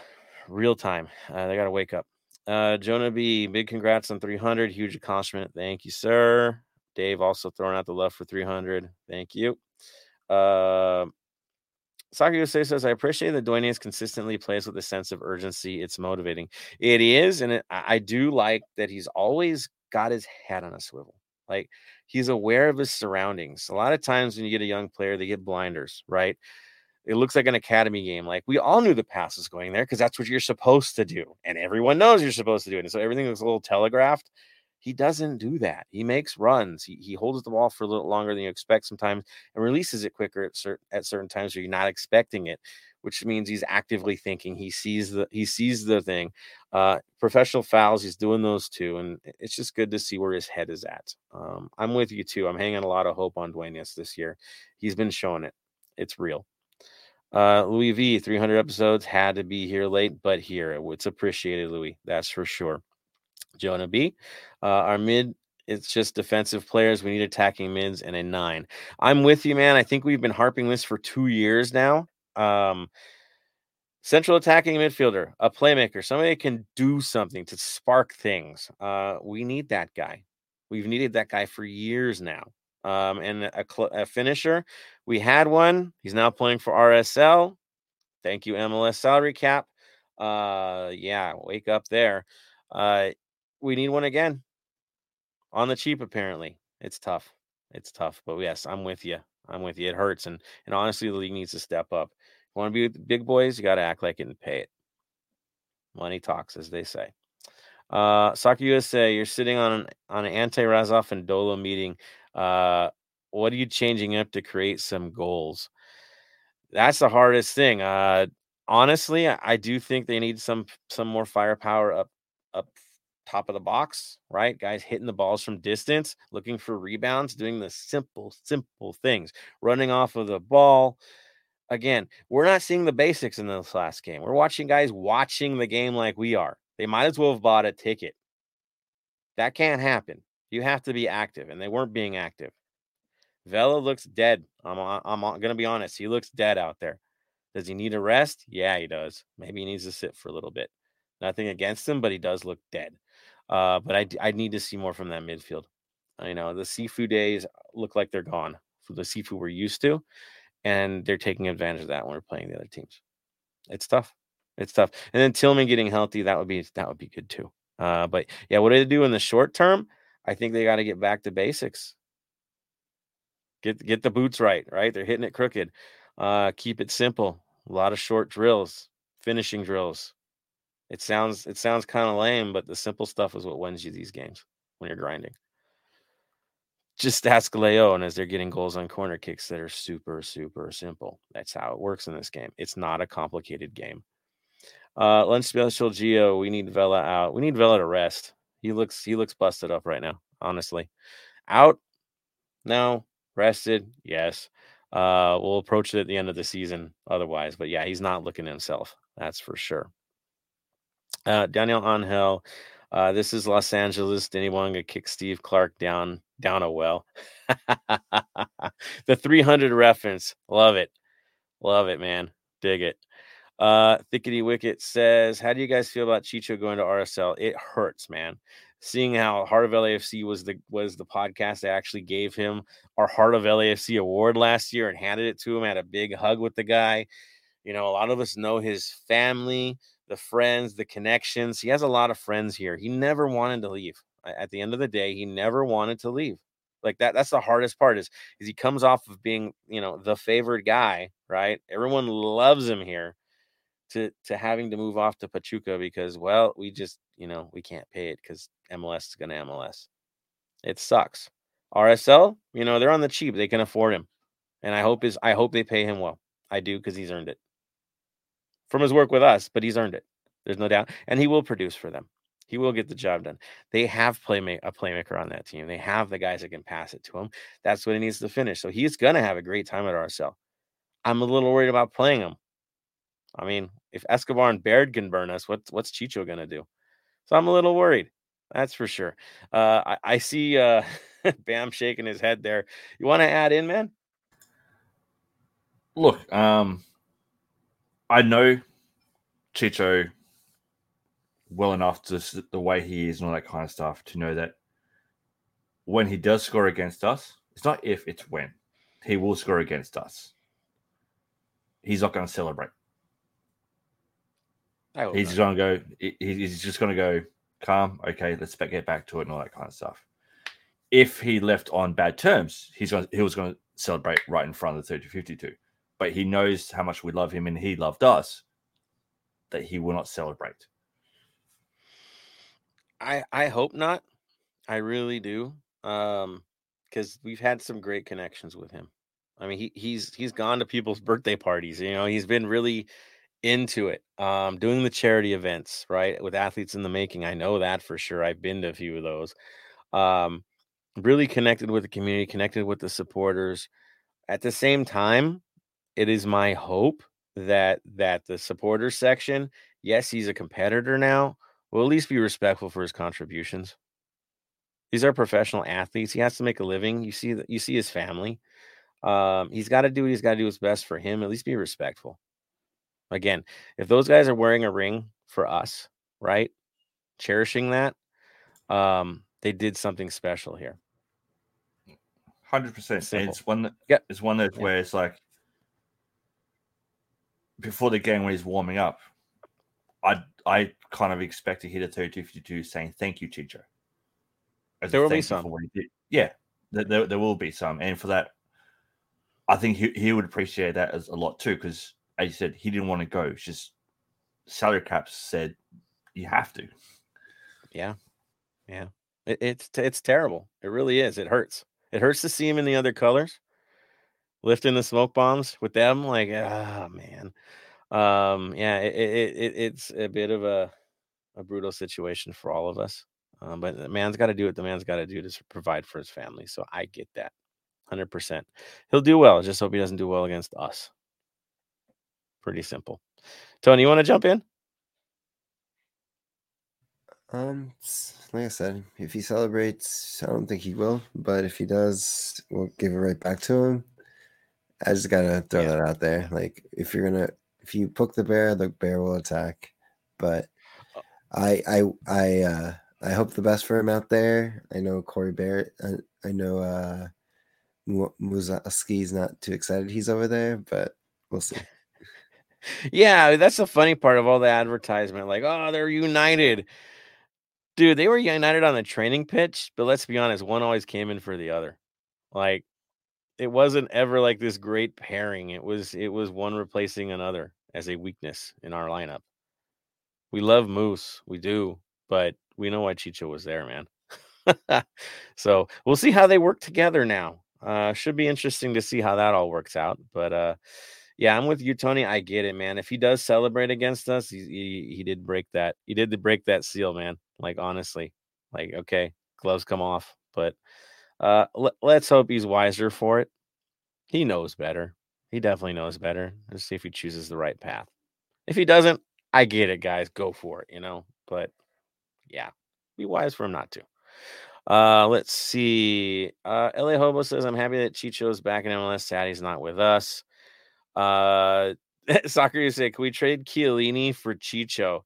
real time. Uh, they got to wake up. Uh, Jonah B, big congrats on 300. Huge accomplishment. Thank you, sir. Dave also throwing out the love for 300. Thank you. Uh, USA says, I appreciate that Duenas consistently plays with a sense of urgency. It's motivating. It is. And it, I do like that he's always got his head on a swivel. Like he's aware of his surroundings. A lot of times when you get a young player, they get blinders, right? it looks like an academy game. Like we all knew the pass was going there because that's what you're supposed to do. And everyone knows you're supposed to do it. And so everything looks a little telegraphed. He doesn't do that. He makes runs. He, he holds the ball for a little longer than you expect sometimes and releases it quicker at certain at certain times where you're not expecting it, which means he's actively thinking. He sees the he sees the thing. Uh, professional fouls, he's doing those too. And it's just good to see where his head is at. Um, I'm with you too. I'm hanging a lot of hope on Duenas this year. He's been showing it. It's real. Uh, Louis V, 300 episodes had to be here late, but here it's appreciated, Louis. That's for sure. Jonah B, uh, our mid, it's just defensive players. We need attacking mids and a nine. I'm with you, man. I think we've been harping this for two years now. Um, Central attacking midfielder, a playmaker, somebody that can do something to spark things. Uh, we need that guy. We've needed that guy for years now. Um, and a, cl- a finisher, we had one. He's now playing for RSL. Thank you, MLS salary cap. Uh, yeah, wake up there. Uh, we need one again on the cheap. Apparently, it's tough. It's tough, but yes, I'm with you. I'm with you. It hurts, and and honestly, the league needs to step up You want to be with the big boys, you got to act like it and pay it. Money talks, as they say. Uh, Soccer USA, you're sitting on an on an anti Razov and Dolo meeting. Uh, what are you changing up to create some goals? That's the hardest thing. Uh, honestly, I, I do think they need some some more firepower up up top of the box, right? Guys hitting the balls from distance, looking for rebounds, doing the simple, simple things, running off of the ball, again, we're not seeing the basics in this last game. We're watching guys watching the game like we are. They might as well have bought a ticket. That can't happen. You have to be active, and they weren't being active. Vela looks dead. I'm uh, I'm uh, gonna be honest. He looks dead out there. Does he need a rest? Yeah, he does. Maybe he needs to sit for a little bit. Nothing against him, but he does look dead. Uh, but I I need to see more from that midfield. I know the Cifu days look like they're gone. For the Cifu we're used to, and they're taking advantage of that when we're playing the other teams. It's tough. It's tough. And then Tillman getting healthy, that would be that would be good too. Uh, but yeah, what do they do in the short term? I think they got to get back to basics. Get get the boots right, right? They're hitting it crooked. Uh, keep it simple. A lot of short drills, finishing drills. It sounds it sounds kind of lame, but the simple stuff is what wins you these games when you're grinding just ask Leon as they're getting goals on corner kicks that are super, super simple. That's how it works in this game. It's not a complicated game. Uh lunch special Geo. We need Vela out. We need Vela to rest. He looks he looks busted up right now, honestly. Out? No. Rested? Yes. Uh we'll approach it at the end of the season otherwise. But yeah, he's not looking himself. That's for sure. Uh Daniel Angel. Uh, this is Los Angeles. Did anyone to kick Steve Clark down down a well? [LAUGHS] the 300 reference. Love it. Love it, man. Dig it. Uh, Thickety Wicket says, How do you guys feel about Chicho going to RSL? It hurts, man. Seeing how Heart of LAFC was the was the podcast that actually gave him our Heart of LAFC award last year and handed it to him. Had a big hug with the guy. You know, a lot of us know his family the friends, the connections. He has a lot of friends here. He never wanted to leave. At the end of the day, he never wanted to leave. Like that, that's the hardest part is, is he comes off of being, you know, the favored guy, right? Everyone loves him here to to having to move off to Pachuca because, well, we just, you know, we can't pay it because MLS is gonna MLS. It sucks. RSL, you know, they're on the cheap. They can afford him. And I hope is I hope they pay him well. I do because he's earned it from his work with us, but he's earned it. There's no doubt. And he will produce for them. He will get the job done. They have playmate a playmaker on that team. They have the guys that can pass it to him. That's what he needs to finish. So he's gonna have a great time at RSL. I'm a little worried about playing him. I mean, if Escobar and Baird can burn us, what's what's Chicho gonna do? So I'm a little worried. That's for sure. Uh, I, I see uh, [LAUGHS] Bam shaking his head there. You want to add in, man? Look, um, I know Chicho well enough to the way he is and all that kind of stuff to know that when he does score against us, it's not if, it's when. He will score against us. He's not going to celebrate. He's going to go. He's just going to go calm. Okay, let's get back to it and all that kind of stuff. If he left on bad terms, he's going. He was going to celebrate right in front of the 30-52 but he knows how much we love him and he loved us that he will not celebrate. I I hope not. I really do. Um because we've had some great connections with him. I mean, he he's he's gone to people's birthday parties. You know, he's been really into it. Um, doing the charity events, right, with athletes in the making. I know that for sure. I've been to a few of those. Um, really connected with the community, connected with the supporters. At the same time, it is my hope that that the supporter section, yes, he's a competitor now, will at least be respectful for his contributions. These are professional athletes. He has to make a living. You see that you see his family. Um, he's got to do what he's got to do what's best for him. At least be respectful. Again, if those guys are wearing a ring for us, right? Cherishing that, um, they did something special here. Hundred percent. It's one. That, Yep. It's one that Yeah. where it's like before the game when he's warming up, I I kind of expect to hit a 32-52 saying thank you, Chicho. As There will be some. for what he did. Yeah, there, there, there will be some, and for that, I think he, he would appreciate that as a lot too. Because as you said, he didn't want to go. It's just salary caps said you have to. Yeah, yeah. It, it's it's terrible. It really is. It hurts. It hurts to see him in the other colors, lifting the smoke bombs with them. Like, ah, man. Um, yeah. It, it, it it's a bit of a a brutal situation for all of us. Um, but the man's got to do what the man's got to do to provide for his family. So I get that, hundred percent. He'll do well. Just hope he doesn't do well against us. Pretty simple. Tony, you want to jump in? Um, like I said, if he celebrates, I don't think he will, but if he does, we'll give it right back to him. I just gotta throw Yeah. that out there. Like, if you're gonna, if you poke the bear, the bear will attack. But Uh I, I, I, uh, I hope the best for him out there. I know Corey Barrett. I, I know uh, Mu- Musovski's not too excited. He's over there, but we'll see. [LAUGHS] Yeah, that's the funny part of all the advertisement. Like, oh, they're united. Dude, they were united on the training pitch, but let's be honest, one always came in for the other. Like, it wasn't ever like this great pairing. It was it was one replacing another as a weakness in our lineup. We love Moose, we do, but we know why Chicho was there, man. [LAUGHS] so we'll see how they work together now. Uh should be interesting to see how that all works out. But uh yeah, I'm with you, Tony. I get it, man. If he does celebrate against us, he he, he did break that. He did break that seal, man. Like honestly, like okay, gloves come off, but uh, let, let's hope he's wiser for it. He knows better. He definitely knows better. Let's see if he chooses the right path. If he doesn't, I get it, guys. Go for it, you know. But yeah, be wise for him not to. Uh, let's see. Uh, LA Hobo says, I'm happy that Chicho's back in MLS. Sad he's not with us. Uh, [LAUGHS] Soccer you say, can we trade Chiellini for Chicho?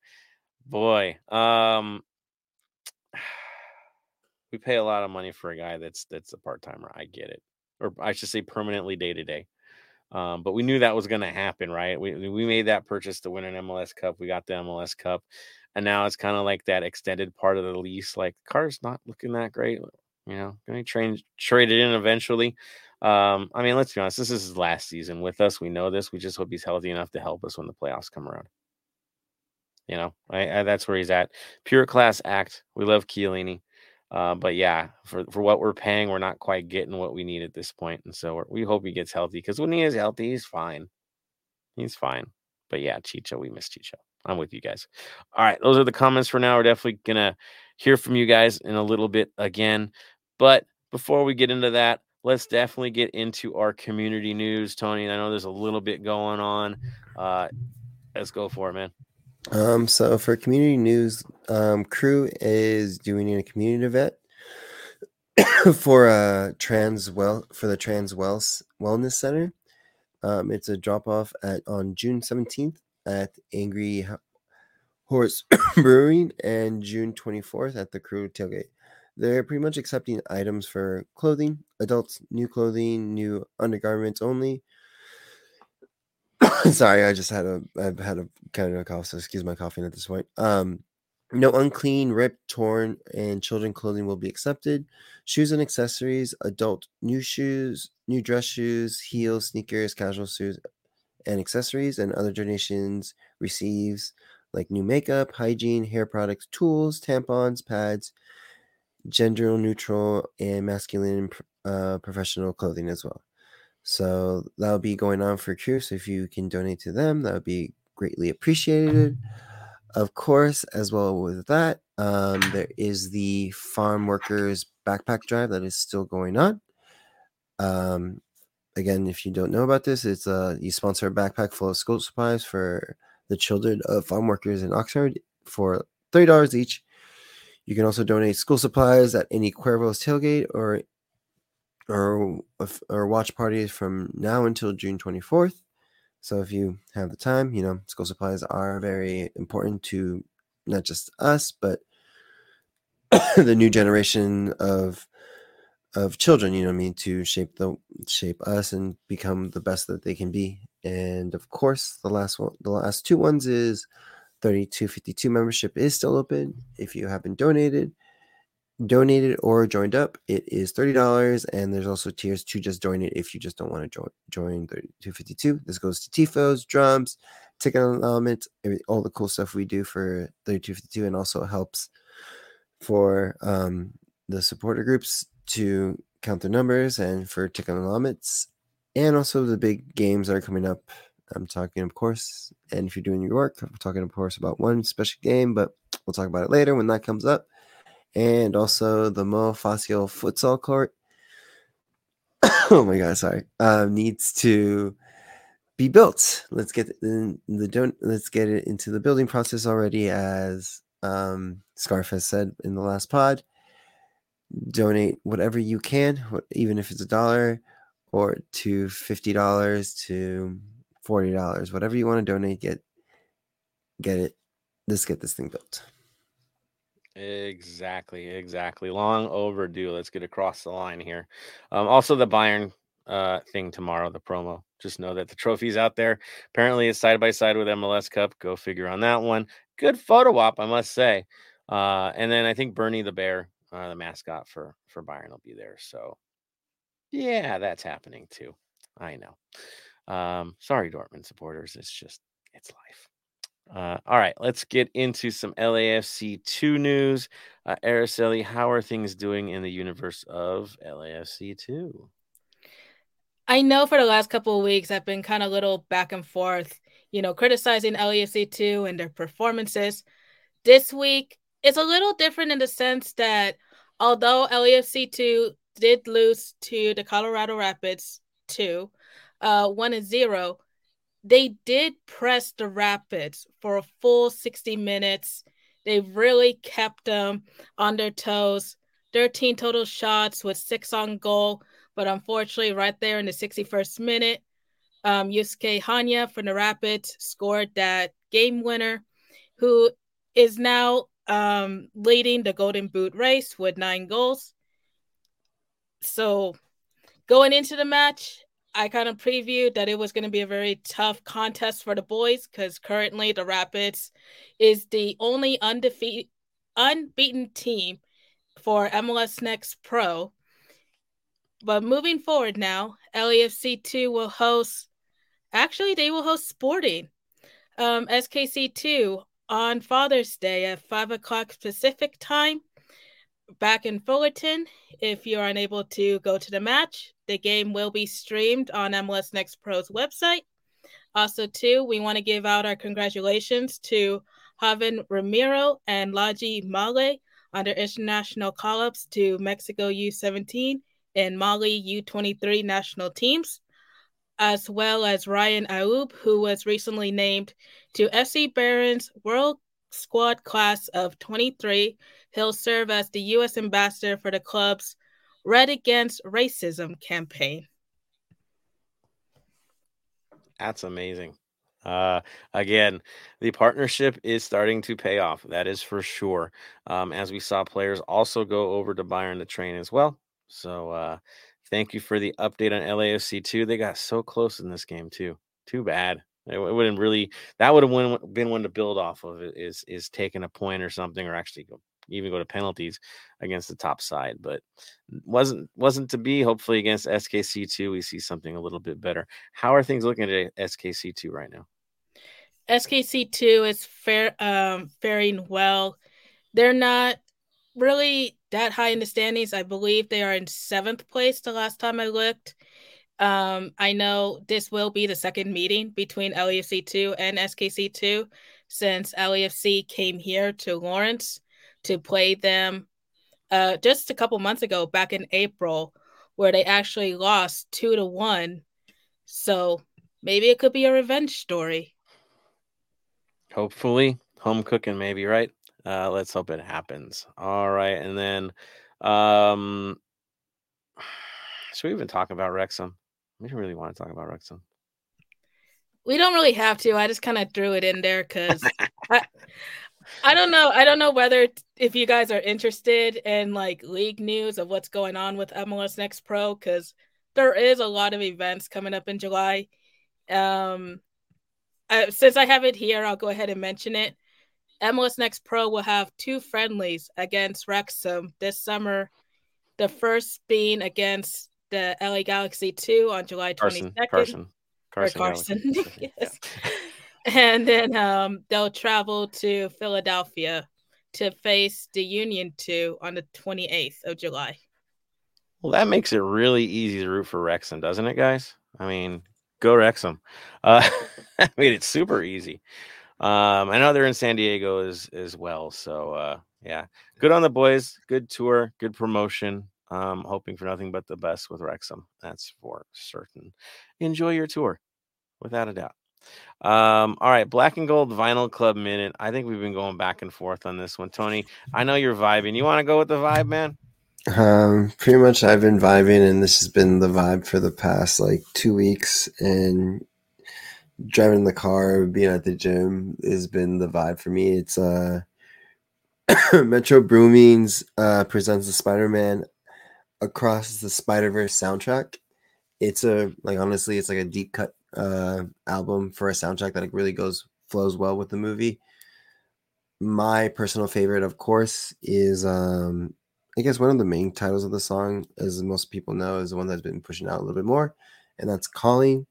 Boy, um, we pay a lot of money for a guy that's that's a part timer. I get it, or I should say, permanently day to day. Um, but we knew that was going to happen, right? We we made that purchase to win an MLS Cup. We got the MLS Cup, and now it's kind of like that extended part of the lease. Like car's not looking that great, you know. Going to train trade it in eventually. Um, I mean, let's be honest. This is his last season with us. We know this. We just hope he's healthy enough to help us when the playoffs come around. You know, I, I, that's where he's at. Pure class act. We love Chiellini. Uh, but yeah, for, for what we're paying, we're not quite getting what we need at this point. And so we hope he gets healthy because when he is healthy, he's fine. He's fine. But yeah, Chicho, we miss Chicho. I'm with you guys. All right, those are the comments for now. We're definitely gonna hear from you guys in a little bit again. But before we get into that, let's definitely get into our community news, Tony. I know there's a little bit going on. Uh, let's go for it, man. Um, so for community news, um, Crew is doing a community event [COUGHS] for uh trans well for the Trans Wells Wellness Center. Um, it's a drop off at on June seventeenth at Angry Horse [COUGHS] Brewing and June twenty fourth at the Crew Tailgate. They're pretty much accepting items for clothing, adults, new clothing, new undergarments only. [LAUGHS] Sorry, I just had a I've had a kind of a cough, so excuse my coughing at this point. Um, no unclean, ripped, torn, and children clothing will be accepted. Shoes and accessories, adult new shoes, new dress shoes, heels, sneakers, casual shoes, and accessories, and other donations receives like new makeup, hygiene, hair products, tools, tampons, pads, gender neutral, and masculine uh, professional clothing as well. So that'll be going on for. So if you can donate to them, that would be greatly appreciated. Of course, as well with that, um, there is the farm workers backpack drive that is still going on. Um, again, if you don't know about this, it's uh, you sponsor a backpack full of school supplies for the children of farm workers in Oxnard for thirty dollars each. You can also donate school supplies at any Cuervo's tailgate or or or watch parties from now until June 24th. So if you have the time, you know, school supplies are very important to not just us, but [COUGHS] the new generation of of children, you know I mean, to shape the shape us and become the best that they can be. And of course, the last one the last two ones is 3252 membership is still open. If you haven't donated, donated or joined up, it is $30. And there's also tiers to just join it if you just don't want to join join 3252. This goes to TIFOs, drums, ticket element, all the cool stuff we do for 3252, and also helps for um, the supporter groups to count their numbers and for ticket elements. And also the big games are coming up. I'm talking, of course, and if you're doing your work, I'm talking, of course, about one special game, but we'll talk about it later when that comes up and also the Mo Facio futsal court. [COUGHS] oh my god, sorry. Um, needs to be built. Let's get the, the don't let's get it into the building process already, as um, Scarf has said in the last pod. Donate whatever you can, even if it's a dollar or to fifty dollars to forty dollars, whatever you want to donate. Get get it. Let's get this thing built. Exactly, exactly. Long overdue. Let's get across the line here. Um, also, the Bayern uh, thing tomorrow, the promo. Just know that the trophy's out there. Apparently, it's side by side with MLS Cup. Go figure on that one. Good photo op, I must say. Uh, and then I think Bernie the Bear, uh, the mascot for for Bayern, will be there. So, yeah, that's happening too. I know. Um, sorry, Dortmund supporters. It's just it's life. Uh, all right, let's get into some LAFC 2 news. Uh, Araceli, how are things doing in the universe of LAFC 2? I know for the last couple of weeks, I've been kind of little back and forth, you know, criticizing LAFC 2 and their performances. This week, it's a little different in the sense that although LAFC 2 did lose to the Colorado Rapids 2, uh, 1 and 0, they did press the Rapids for a full 60 minutes. They really kept them on their toes. 13 total shots with six on goal, but unfortunately, right there in the 61st minute, um, Yosuke Hanya from the Rapids scored that game winner, who is now um, leading the Golden Boot race with nine goals. So, going into the match, I kind of previewed that it was going to be a very tough contest for the boys because currently the Rapids is the only undefeated, unbeaten team for MLS Next Pro. But moving forward now, LAFC2 will host, actually, they will host Sporting um, SKC2 on Father's Day at 5 o'clock Pacific time back in Fullerton. If you're unable to go to the match, the game will be streamed on MLS Next Pro's website. Also, too, we want to give out our congratulations to Javen Romero and Laji Male on their international call ups to Mexico U17 and Mali U23 national teams, as well as Ryan Aub, who was recently named to FC Bayern's World Squad Class of 23. He'll serve as the U.S. ambassador for the club's Red Against Racism campaign. That's amazing. Uh, again, the partnership is starting to pay off. That is for sure. Um, as we saw players also go over to Bayern to train as well. So uh, thank you for the update on LAFC too. They got so close in this game too. Too bad. It, wouldn't really. That would have been one to build off of. Is is taking a point or something, or actually go even go to penalties against the top side, but wasn't wasn't to be. Hopefully against SKC two, we see something a little bit better. How are things looking at SKC two right now? SKC two is fair, um, faring well. They're not really that high in the standings. I believe they are in seventh place. The last time I looked. Um, I know this will be the second meeting between LAFC two and SKC two since LAFC came here to Lawrence to play them uh, just a couple months ago, back in April, where they actually lost two to one. So maybe it could be a revenge story. Hopefully, home cooking, maybe right. Uh, let's hope it happens. All right, and then, um, [SIGHS] should we even talk about Wrexham? We don't really want to talk about Wrexham. we don't really have to. I just kind of threw it in there because I, I don't know. I don't know whether if you guys are interested in like league news of what's going on with MLS Next Pro because there is a lot of events coming up in July. Um, uh, since I have it here, I'll go ahead and mention it. MLS Next Pro will have two friendlies against Wrexham this summer. The first being against the LA Galaxy 2 on July 22nd. Carson. Carson. Carson. [LAUGHS] Carson. yes. And then um, they'll travel to Philadelphia to face the Union 2 on the 28th of July. Well, that makes it really easy to root for Wrexham, doesn't it, guys? I mean, go Wrexham. Uh, [LAUGHS] I mean, it's super easy. Um, I know they're in San Diego as as well. So uh, yeah, good on the boys. Good tour, good promotion. Um, hoping for nothing but the best with Wrexham. That's for certain. Enjoy your tour, without a doubt. Um, all right, Black and Gold Vinyl Club minute. I think we've been going back and forth on this one, Tony. I know you're vibing. You want to go with the vibe, man? Um, pretty much I've been vibing and this has been the vibe for the past like two weeks and driving the car, being at the gym has been the vibe for me. It's uh [COUGHS] Metro Boomin's uh presents the Spider-Man across the Spider-Verse soundtrack. It's a like honestly, it's like a deep cut uh album for a soundtrack that like really goes flows well with the movie. My personal favorite, of course, is um I guess one of the main titles of the song, as most people know, is the one that's been pushing out a little bit more, and that's "Calling"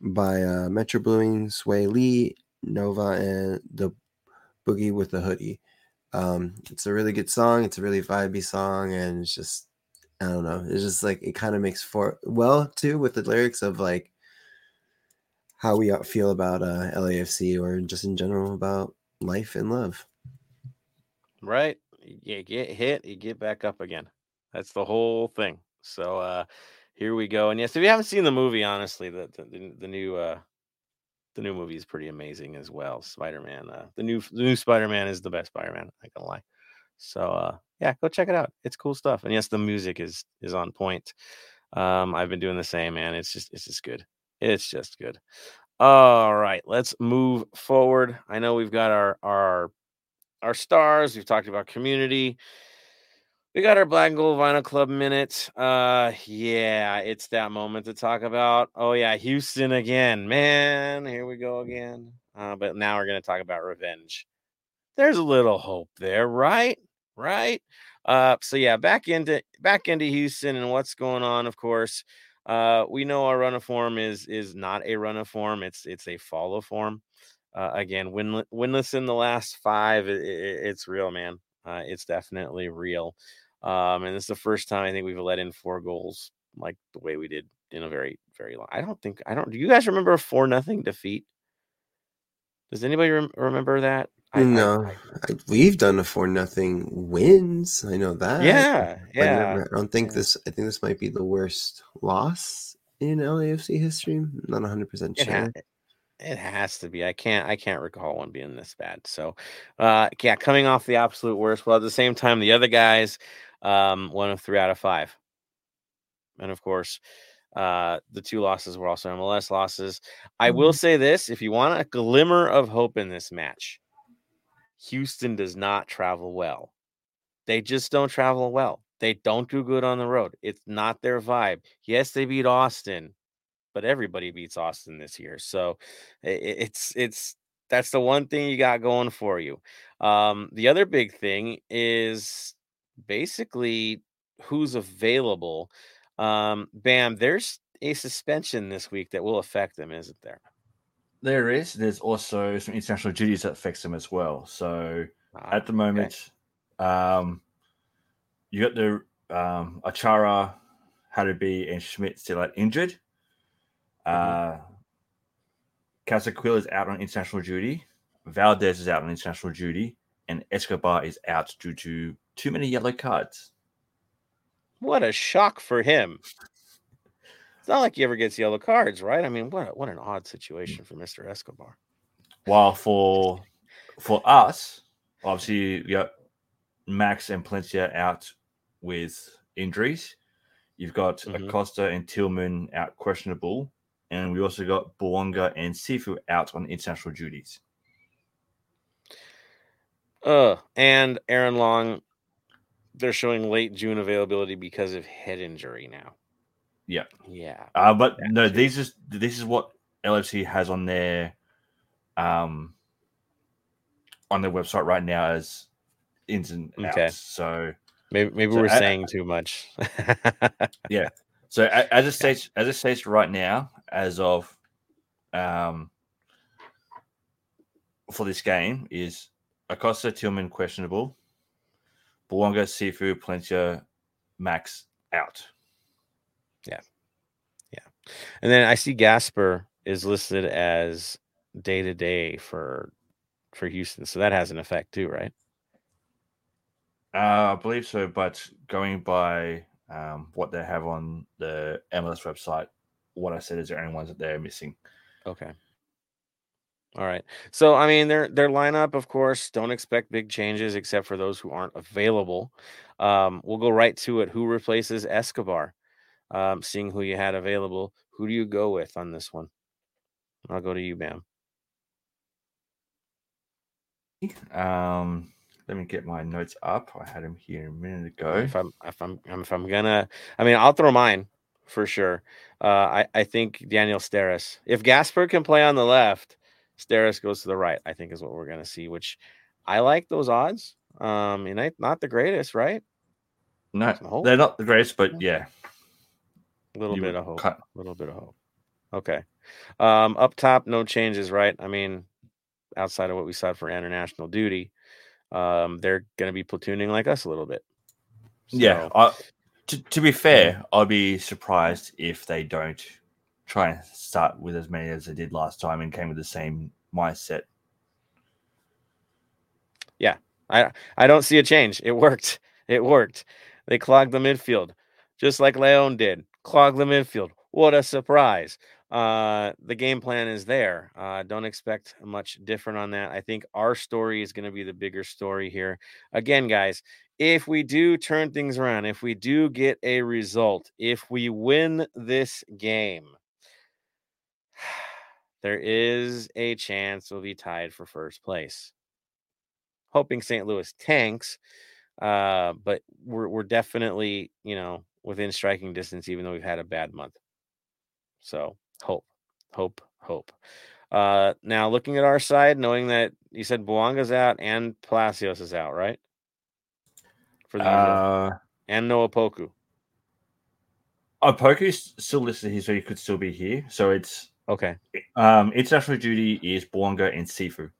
by uh, Metro Boomin, Swae Lee, Nova, and the Boogie with the Hoodie. Um, it's a really good song. It's a really vibey song, and it's just I don't know. It's just like it kind of makes for well too with the lyrics of like how we feel about uh, LAFC or just in general about life and love. Right you get hit, you get back up again. That's the whole thing. So uh here we go. And yes, if you haven't seen the movie, honestly, the the, the new uh the new movie is pretty amazing as well. Spider-Man, uh the new the new Spider-Man is the best Spider-Man, I can lie. So uh yeah, go check it out. It's cool stuff. And yes, the music is is on point. Um I've been doing the same, man. It's just it's just good. It's just good. All right, let's move forward. I know we've got our our our stars. We've talked about community. We got our Black and Gold Vinyl Club minute. Uh, yeah, it's that moment to talk about. Oh yeah, Houston again, man. Here we go again. Uh, but now we're gonna talk about revenge. There's a little hope there, right? Right. Uh, so yeah, back into back into Houston and what's going on. Of course, uh, we know our run of form is is not a run of form. It's it's a follow form. Uh, again, win, winless in the last five. It, it, it's real, man. Uh, it's definitely real. Um, and is the first time I think we've let in four goals like the way we did in a very, very long. I don't think I don't. Do you guys remember a four nothing defeat? Does anybody rem- remember that? I, no, I, I, we've done a four nothing wins. I know that. Yeah, yeah. Never, I don't think yeah. this. I think this might be the worst loss in LAFC history. I'm not 100 percent sure. It has to be. I can't. I can't recall one being this bad. So, uh, yeah, coming off the absolute worst. Well, at the same time, the other guys, um, one of three out of five, and of course, uh, the two losses were also MLS losses. I will mm-hmm. say this: if you want a glimmer of hope in this match, Houston does not travel well. They just don't travel well. They don't do good on the road. It's not their vibe. Yes, they beat Austin but everybody beats Austin this year. So it's it's that's the one thing you got going for you. Um, the other big thing is basically who's available. Um, Bam, there's a suspension this week that will affect them, isn't there? There is. There's also some international duties that affects them as well. So ah, at the moment, okay. um, you got the um, Achara, Hadebe, and Schmidt still out injured. Mm-hmm. Uh, Carrasquilla is out on international duty. Valdez is out on international duty, and Escobar is out due to too many yellow cards. What a shock for him! It's not like he ever gets yellow cards, right? I mean, what what an odd situation for Mister Escobar. While for for us, obviously, you got Max and Palencia out with injuries. You've got mm-hmm. Acosta and Tillman out questionable and we also got Bouanga and Cifu out on international duties. Uh, and Aaron Long, they're showing late June availability because of head injury now. Yeah. Yeah. Uh, but That's no, it. these is this is what LFC has on their um on their website right now as ins and Okay. outs. So Maybe maybe So we're I- saying too much. [LAUGHS] Yeah. So a- as it states as it states right now, as of um for this game is Acosta Tillman questionable, Bouanga, Cifu, Palencia, Max out. And then I see Gasper is listed as day to day for for Houston, so that has an effect too, right? Uh, I believe so, but going by um, what they have on the MLS website, what I said is the only ones that they're missing. Okay. All right. So I mean their their lineup, of course, don't expect big changes except for those who aren't available. Um, we'll go right to it. Who replaces Escobar? Um, seeing who you had available, who do you go with on this one? I'll go to you, Bam. Um, let me get my notes up. I had them here a minute ago. If I'm if I'm if I'm gonna, I mean, I'll throw mine for sure. Uh, I I think Daniel Steres. If Gasper can play on the left, Steris goes to the right. I think is what we're gonna see. Which I like those odds. Um, and I, not the greatest, right? No, they're not the greatest, but yeah, A little you bit of hope. A little bit of hope. Okay. Um, up top, no changes, right? I mean, outside of what we saw for international duty, um, they're gonna be platooning like us a little bit. yeah. I, to, to be fair, I'd be surprised if they don't try and start with as many as they did last time and came with the same mindset. Yeah. I I don't see a change. It worked. It worked. They clogged the midfield, just like Leon did. Clogged the midfield. What a surprise! Uh, the game plan is there. Uh, don't expect much different on that. I think our story is going to be the bigger story here. Again, guys, if we do turn things around, if we do get a result, if we win this game, [SIGHS] there is a chance we'll be tied for first place hoping St. Louis tanks. Uh, but we're we're definitely you know within striking distance, even though we've had a bad month. So hope, hope, hope. Uh, now looking at our side, knowing that you said Bouanga's out and Palacios is out, right? For the Uh, and Noah Poku. oh, Poku's still listed here, so he could still be here. So it's Okay, um, international duty is Bouanga and Cifu.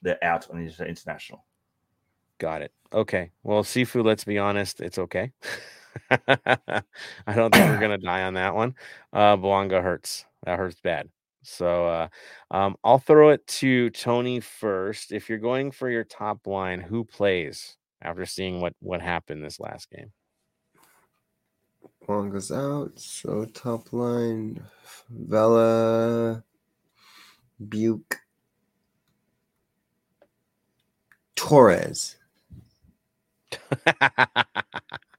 They're out on the international. got it. Okay, well, Cifu. Let's be honest, it's okay. [LAUGHS] [LAUGHS] I don't think we're gonna die on that one. Uh, Bouanga hurts. That hurts bad. So uh, um, I'll throw it to Tony first. If you're going for your top line, who plays after seeing what what happened this last game? Juan goes out. So top line, Vela, Biuk, Torres. [LAUGHS] [LAUGHS]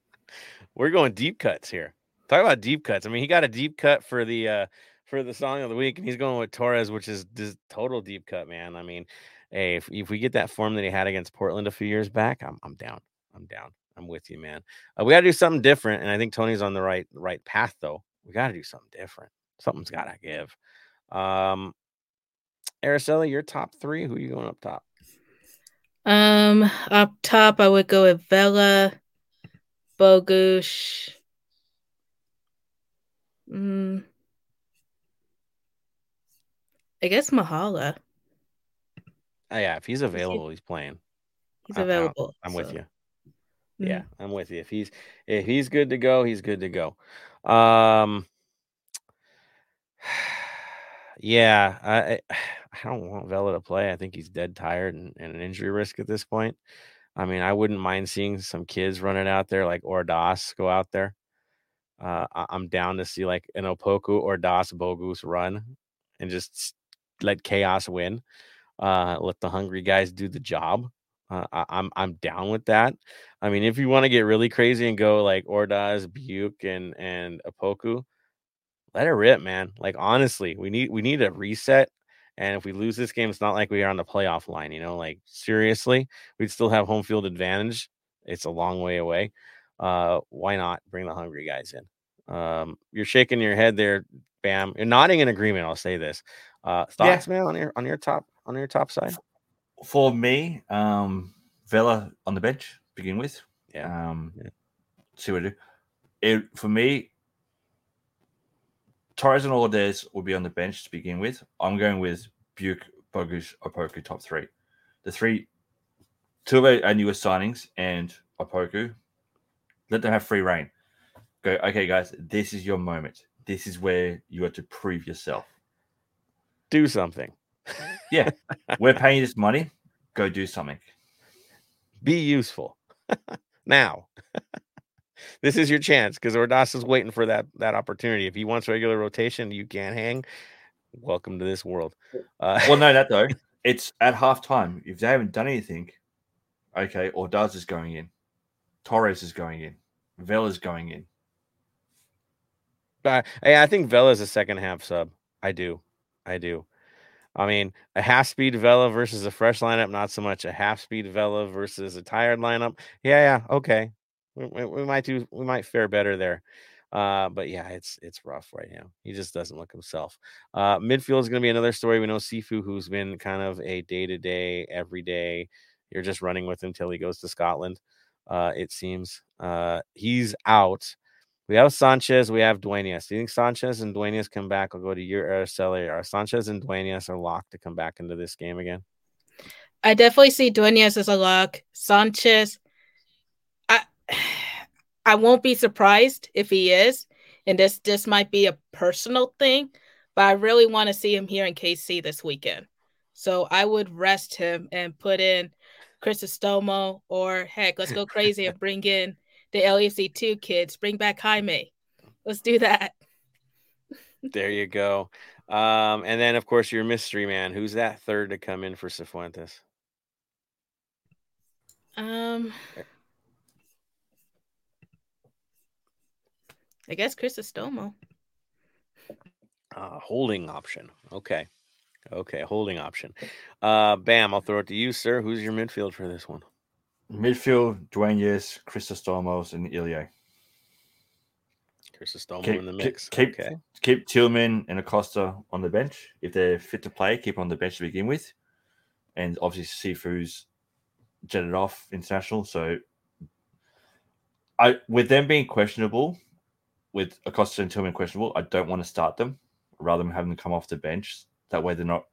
We're going deep cuts here. Talk about deep cuts. I mean, he got a deep cut for the uh for the song of the week, and he's going with Torres, which is just total deep cut, man. I mean, hey, if, if we get that form that he had against Portland a few years back, I'm I'm down. I'm down. I'm with you, man. Uh, we got to do something different, and I think Tony's on the right right path, though. We got to do something different. Something's got to give. Um, Araceli, your top three. Who are you going up top? Um, up top, I would go with Vela, Bogusz. Mm, I guess Mahala. Oh, yeah, if he's available, he's playing. He's I- I- available. I'm with so, you. mm. Yeah, I'm with you. If he's if he's good to go, he's good to go. Um [SIGHS] yeah, I I [SIGHS] I don't want Vela to play. I think he's dead tired and, and an injury risk at this point. I mean, I wouldn't mind seeing some kids running out there like Ordaz go out there. Uh, I'm down to see like an Opoku or Das Bogus run and just let chaos win. Uh, let the hungry guys do the job. Uh, I, I'm I'm down with that. I mean, if you want to get really crazy and go like Ordaz, Biuk, and and Opoku, let it rip, man. Like honestly, we need we need a reset. And if we lose this game, it's not like we are on the playoff line, you know. Like seriously, we'd still have home field advantage. It's a long way away. Uh, why not bring the hungry guys in? Um, you're shaking your head there, Bam. You're nodding in agreement. I'll say this. Uh, thoughts, yeah. man, on your on your top on your top side. For me, um, Vela on the bench begin with. Yeah. Um, yeah. see what I do. It for me, Torres and Ordaz will be on the bench to begin with. I'm going with Biuk, Bogusz, Opoku top three. The three, two of our newest signings and Opoku, let them have free reign. Go, okay, guys, this is your moment. This is where you are to prove yourself. Do something. [LAUGHS] yeah, we're paying this money. Go do something. Be useful [LAUGHS] now. [LAUGHS] this is your chance because Ordaz is waiting for that that opportunity. If he wants regular rotation, you can't hang. Welcome to this world. Uh, well, no, that though. [LAUGHS] It's at halftime. If they haven't done anything, okay, Ordaz is going in, Torres is going in, Vela's going in. Uh, I think Vela is a second half sub. I do, I do. I mean, a half speed Vela versus a fresh lineup, not so much. A half speed Vela versus a tired lineup. Yeah, yeah, okay we, we might do we might fare better there. Uh, but yeah, it's it's rough right now. He just doesn't look himself. Uh, midfield is going to be another story. We know Cifu, who's been kind of a day to day, every day. You're just running with him till he goes to Scotland. Uh, it seems uh, he's out. We have Sanchez. We have Duenas. Do you think Sanchez and Duenas come back? I'll go to your Araceli. Are Sanchez and Duenas are locked to come back into this game again? I definitely see Duenas as a lock. Sanchez, I won't be surprised if he is. And this this might be a personal thing, but I really want to see him here in KC this weekend. So I would rest him and put in Crisostomo or heck, let's go crazy and [LAUGHS] bring in the LAFC two kids. Bring back Jaime. Let's do that. there you go. Um, and then of course your mystery man. Who's that third to come in for Cifuentes? Um I guess Crisostomo. Uh, holding option. Okay. Okay, holding option. Uh, bam, I'll throw it to you, sir. Who's your midfield for this one? Midfield, Duenas, Crisostomo, and Ilie. Crisostomo keep, in the mix. Keep, okay. keep Tillman and Acosta on the bench. If they're fit to play, keep on the bench to begin with. And obviously, Cifu's jetted off international. So, I with them being questionable, with Acosta and Tillman questionable, I don't want to start them rather than having them come off the bench. That way, they're not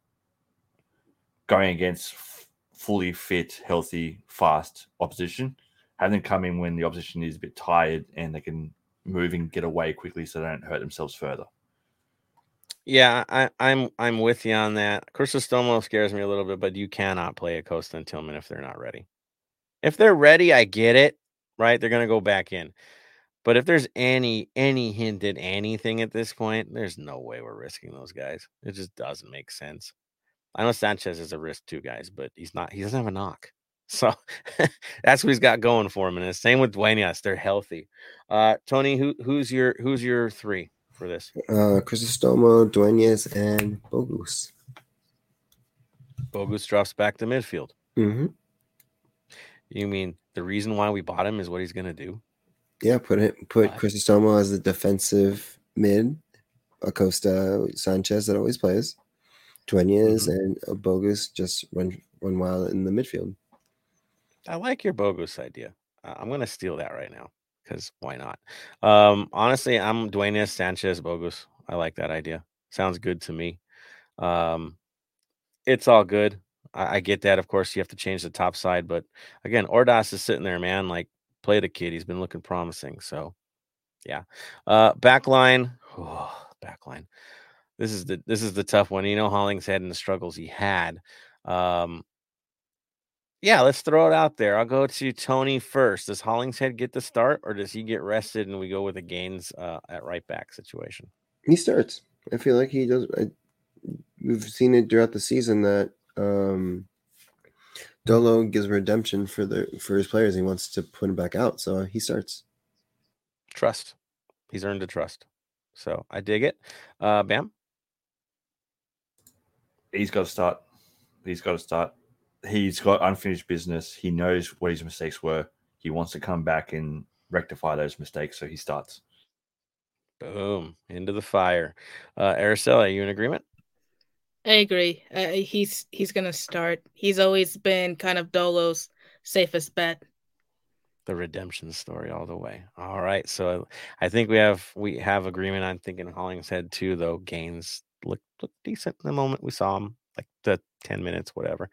going against f- fully fit, healthy, fast opposition. Have them come in when the opposition is a bit tired and they can move and get away quickly, so they don't hurt themselves further. Yeah, I, am I'm, I'm with you on that. Crisostomo scares me a little bit, but you cannot play Acosta and Tillman if they're not ready. If they're ready, I get it. Right, they're gonna go back in. But if there's any any hint at anything at this point, there's no way we're risking those guys. It just doesn't make sense. I know Sanchez is a risk too, guys, but he's not. He doesn't have a knock, [LAUGHS] so that's what he's got going for him. And the same with Duenas; they're healthy. Uh, Tony, who who's your who's your three for this? Uh, Crisostomo, Duenas, and Bogusz. Bogusz drops back to midfield. Mm-hmm. You mean the reason why we bought him is what he's going to do? Yeah, put it put Chris Crisostomo as the defensive mid, Acosta Sanchez that always plays, Duenas mm-hmm. and Bogusz just run run wild in the midfield. I like your Bogusz idea. I'm gonna steal that right now because why not? Um, honestly, I'm Duenas Sanchez Bogusz. I like that idea. Sounds good to me. Um, it's all good. I, I, get that. Of course, you have to change the top side, but again, Ordaz is sitting there, man. Like play the kid. He's been looking promising. So, yeah. Uh, backline. Oh, backline. This is the this is the tough one. You know Hollingshead and the struggles he had. Um, yeah, let's throw it out there. I'll go to Tony first. Does Hollingshead get the start, or does he get rested and we go with a Gaines uh, at right back situation? He starts. I feel like he does. I, we've seen it throughout the season that um, Dolo gives redemption for the for his players. He wants to put him back out, so he starts. Trust. He's earned a trust. So I dig it. Uh, Bam. He's got to start. He's got to start. He's got unfinished business. He knows what his mistakes were. He wants to come back and rectify those mistakes. So he starts. Boom. Into the fire. Uh, Araceli, are you in agreement? I agree. Uh, he's he's gonna start. He's always been kind of Dolo's safest bet. The redemption story all the way. All right. So I think we have we have agreement. I'm thinking Hollingshead too, though. Gaines looked looked decent in the moment we saw him, like the 10 minutes, whatever.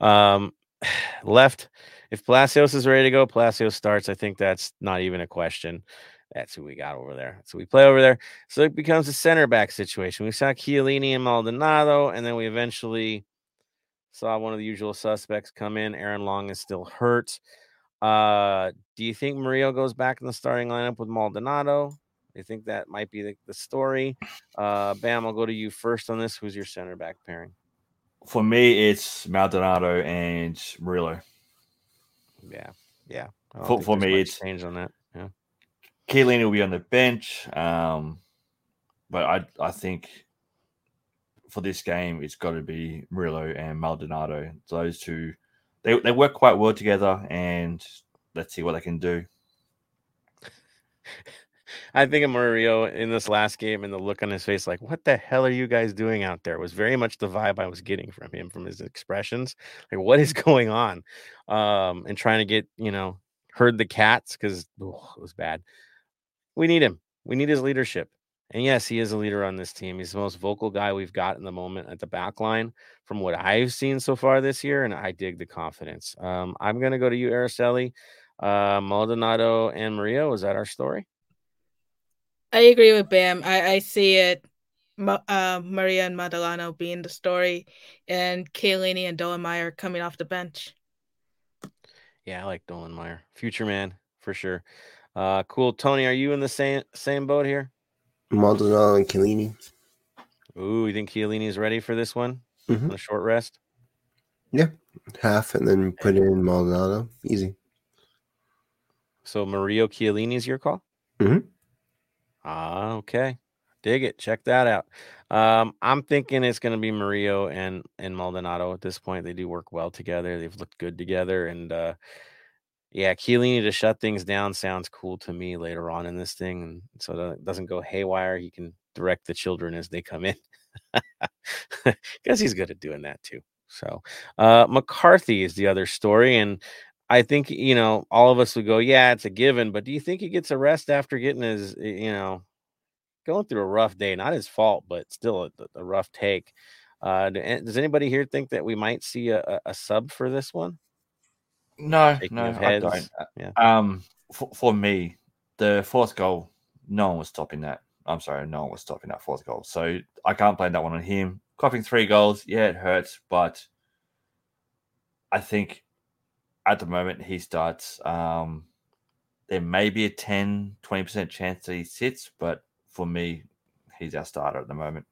Um [SIGHS] left. If Palacios is ready to go, Palacios starts. I think that's not even a question. That's who we got over there. So we play over there. So it becomes a center back situation. We saw Chiellini and Maldonado, and then we eventually saw one of the usual suspects come in. Aaron Long is still hurt. Uh, do you think Murillo goes back in the starting lineup with Maldonado? I think that might be the, the story? Uh, Bam, I'll go to you first on this. Who's your center back pairing? For me, it's Maldonado and Murillo. Yeah, yeah. For, for me, it's change on that. Yeah. Chiellini will be on the bench, um, but I I think for this game it's got to be Murillo and Maldonado. Those two, they they work quite well together, and let's see what they can do. I think of Murillo in this last game and the look on his face, like, what the hell are you guys doing out there? was very much the vibe I was getting from him, from his expressions. Like, what is [LAUGHS] going on? Um, and trying to get, you know, herd the cats because it was bad. We need him. We need his leadership. And yes, he is a leader on this team. He's the most vocal guy we've got in the moment at the back line from what I've seen so far this year. And I dig the confidence. Um, I'm going to go to you, Araceli. Uh, Maldonado and Murillo. Is that our story? I agree with Bam. I, I see it. Uh, Murillo and Maldonado being the story, and Chiellini and Dollenmeyer coming off the bench. Yeah, I like Dollenmeyer, future man for sure. Uh, cool, Tony. Are you in the same same boat here? Maldonado and Chiellini. Ooh, you think Chiellini is ready for this one Mhm. on a short rest? Yeah, half and then put in Maldonado. Easy. So Mario Chiellini is your call? Mhm. Ah, okay. Dig it. Check that out. Um, I'm thinking it's going to be Mario and and Maldonado at this point. They do work well together. They've looked good together, and uh, yeah, Chiellini to shut things down sounds cool to me later on in this thing, and so that it doesn't go haywire. He can direct the children as they come in, [LAUGHS] because he's good at doing that too. So uh, McCarthy is the other story, and I think you know all of us would go, yeah, it's a given. But do you think he gets a rest after getting his, you know, going through a rough day? Not his fault, but still a, a rough take. Uh, does anybody here think that we might see a, a, a sub for this one? No, no, I don't. yeah. Um, for, for me, the fourth goal, no one was stopping that. I'm sorry, no one was stopping that fourth goal. So I can't blame that one on him. Coughing three goals, yeah, it hurts, but I think at the moment he starts. Um, there may be a 10, 20% chance that he sits, but for me, he's our starter at the moment.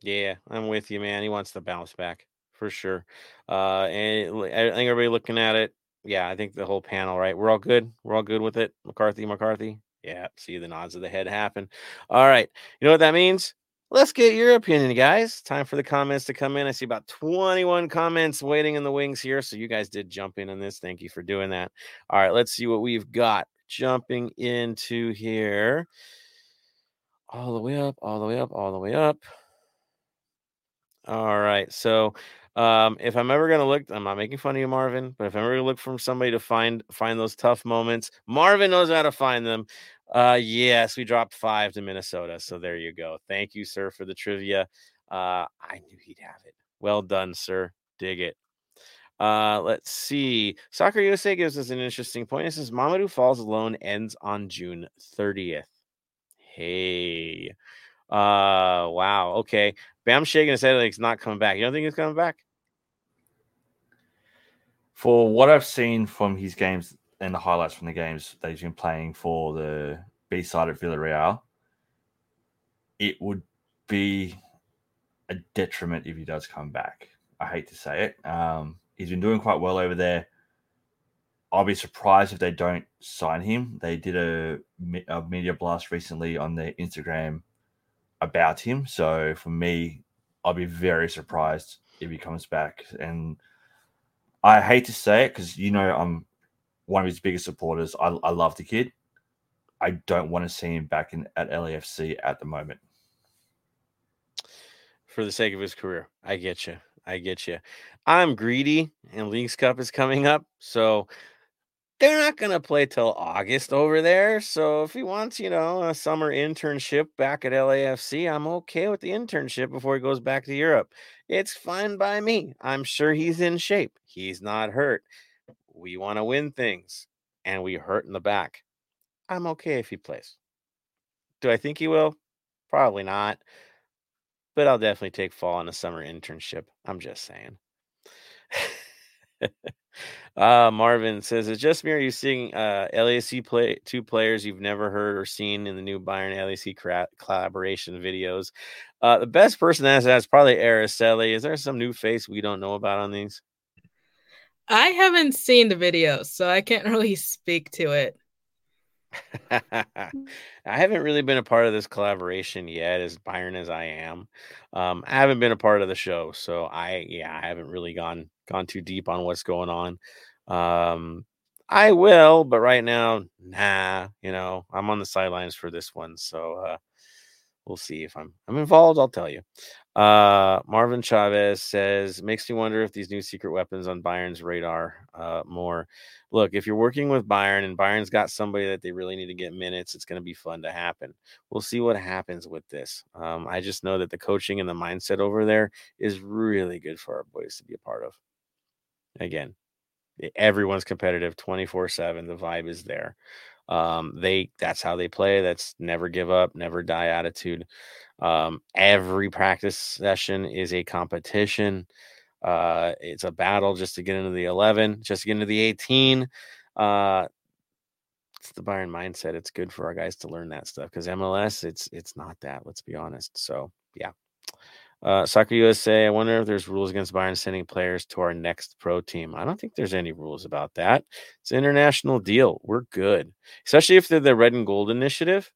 Yeah, I'm with you, man. He wants to bounce back for sure. Uh, and I think everybody looking at it, yeah, I think the whole panel, right? We're all good. We're all good with it. McCarthy, McCarthy. Yeah, see the nods of the head happen. All right. You know what that means? Let's get your opinion, guys. Time for the comments to come in. I see about 21 comments waiting in the wings here. So you guys did jump in on this. Thank you for doing that. All right, let's see what we've got. Jumping into here. All the way up, all the way up, all the way up. All right. So um if I'm ever gonna look, I'm not making fun of you, Marvin, but if I'm ever gonna look for somebody to find find those tough moments, Marvin knows how to find them. Uh yes, we dropped five to Minnesota. So there you go. Thank you, sir, for the trivia. Uh I knew he'd have it. Well done, sir. Dig it. Uh, let's see. Soccer USA gives us an interesting point. It says Mamadou Fall's loan ends on June 30th. Hey. Uh wow. Okay. Bam shaking his head like he's not coming back. You don't think he's coming back? For what I've seen from his games and the highlights from the games that he's been playing for the B side at Villarreal, it would be a detriment if he does come back. I hate to say it. Um, he's been doing quite well over there. I'll be surprised if they don't sign him. They did a, a media blast recently on their Instagram about him. So for me, I'll be very surprised if he comes back. And I hate to say it because you know I'm one of his biggest supporters. I, I love the kid. I don't want to see him back in at LAFC at the moment. For the sake of his career, I get you. I get you. I'm greedy, and Leagues Cup is coming up, so they're not going to play till August over there. So if he wants, you know, a summer internship back at LAFC, I'm okay with the internship before he goes back to Europe. It's fine by me. I'm sure he's in shape. He's not hurt. We want to win things, and we hurt in the back. I'm okay if he plays. Do I think he will? Probably not. But I'll definitely take fall on a summer internship. I'm just saying. [LAUGHS] Uh, Marvin says, "It's just me. Are you seeing uh, LAC play two players you've never heard or seen in the new Bayern LAC cra- collaboration videos? Uh, the best person that has is probably Araceli. Is there some new face we don't know about on these? I haven't seen the videos, so I can't [LAUGHS] really speak to it. [LAUGHS] I haven't really been a part of this collaboration yet, as Byron as I am. Um, I haven't been a part of the show, so I yeah, I haven't really gone gone too deep on what's going on. Um, I will, but right now, nah. You know, I'm on the sidelines for this one, so uh, we'll see if I'm I'm involved. I'll tell you. Uh, Marvin Chavez says makes me wonder if these new secret weapons on Bayern's radar uh, more. Look, if you're working with Bayern and Bayern's got somebody that they really need to get minutes, it's going to be fun to happen. We'll see what happens with this. Um, I just know that the coaching and the mindset over there is really good for our boys to be a part of. Again, everyone's competitive 24 7 the vibe is there. Um they that's how they play that's never give up never die attitude. Um every practice session is a competition. Uh it's a battle just to get into the 11 just to get into the 18 uh it's the Bayern mindset it's good for our guys to learn that stuff because MLS it's it's not that let's be honest so yeah uh, Soccer USA, I wonder if there's rules against Bayern sending players to our next pro team. I don't think there's any rules about that. It's an international deal. We're good, especially if they're the Red and Gold Initiative.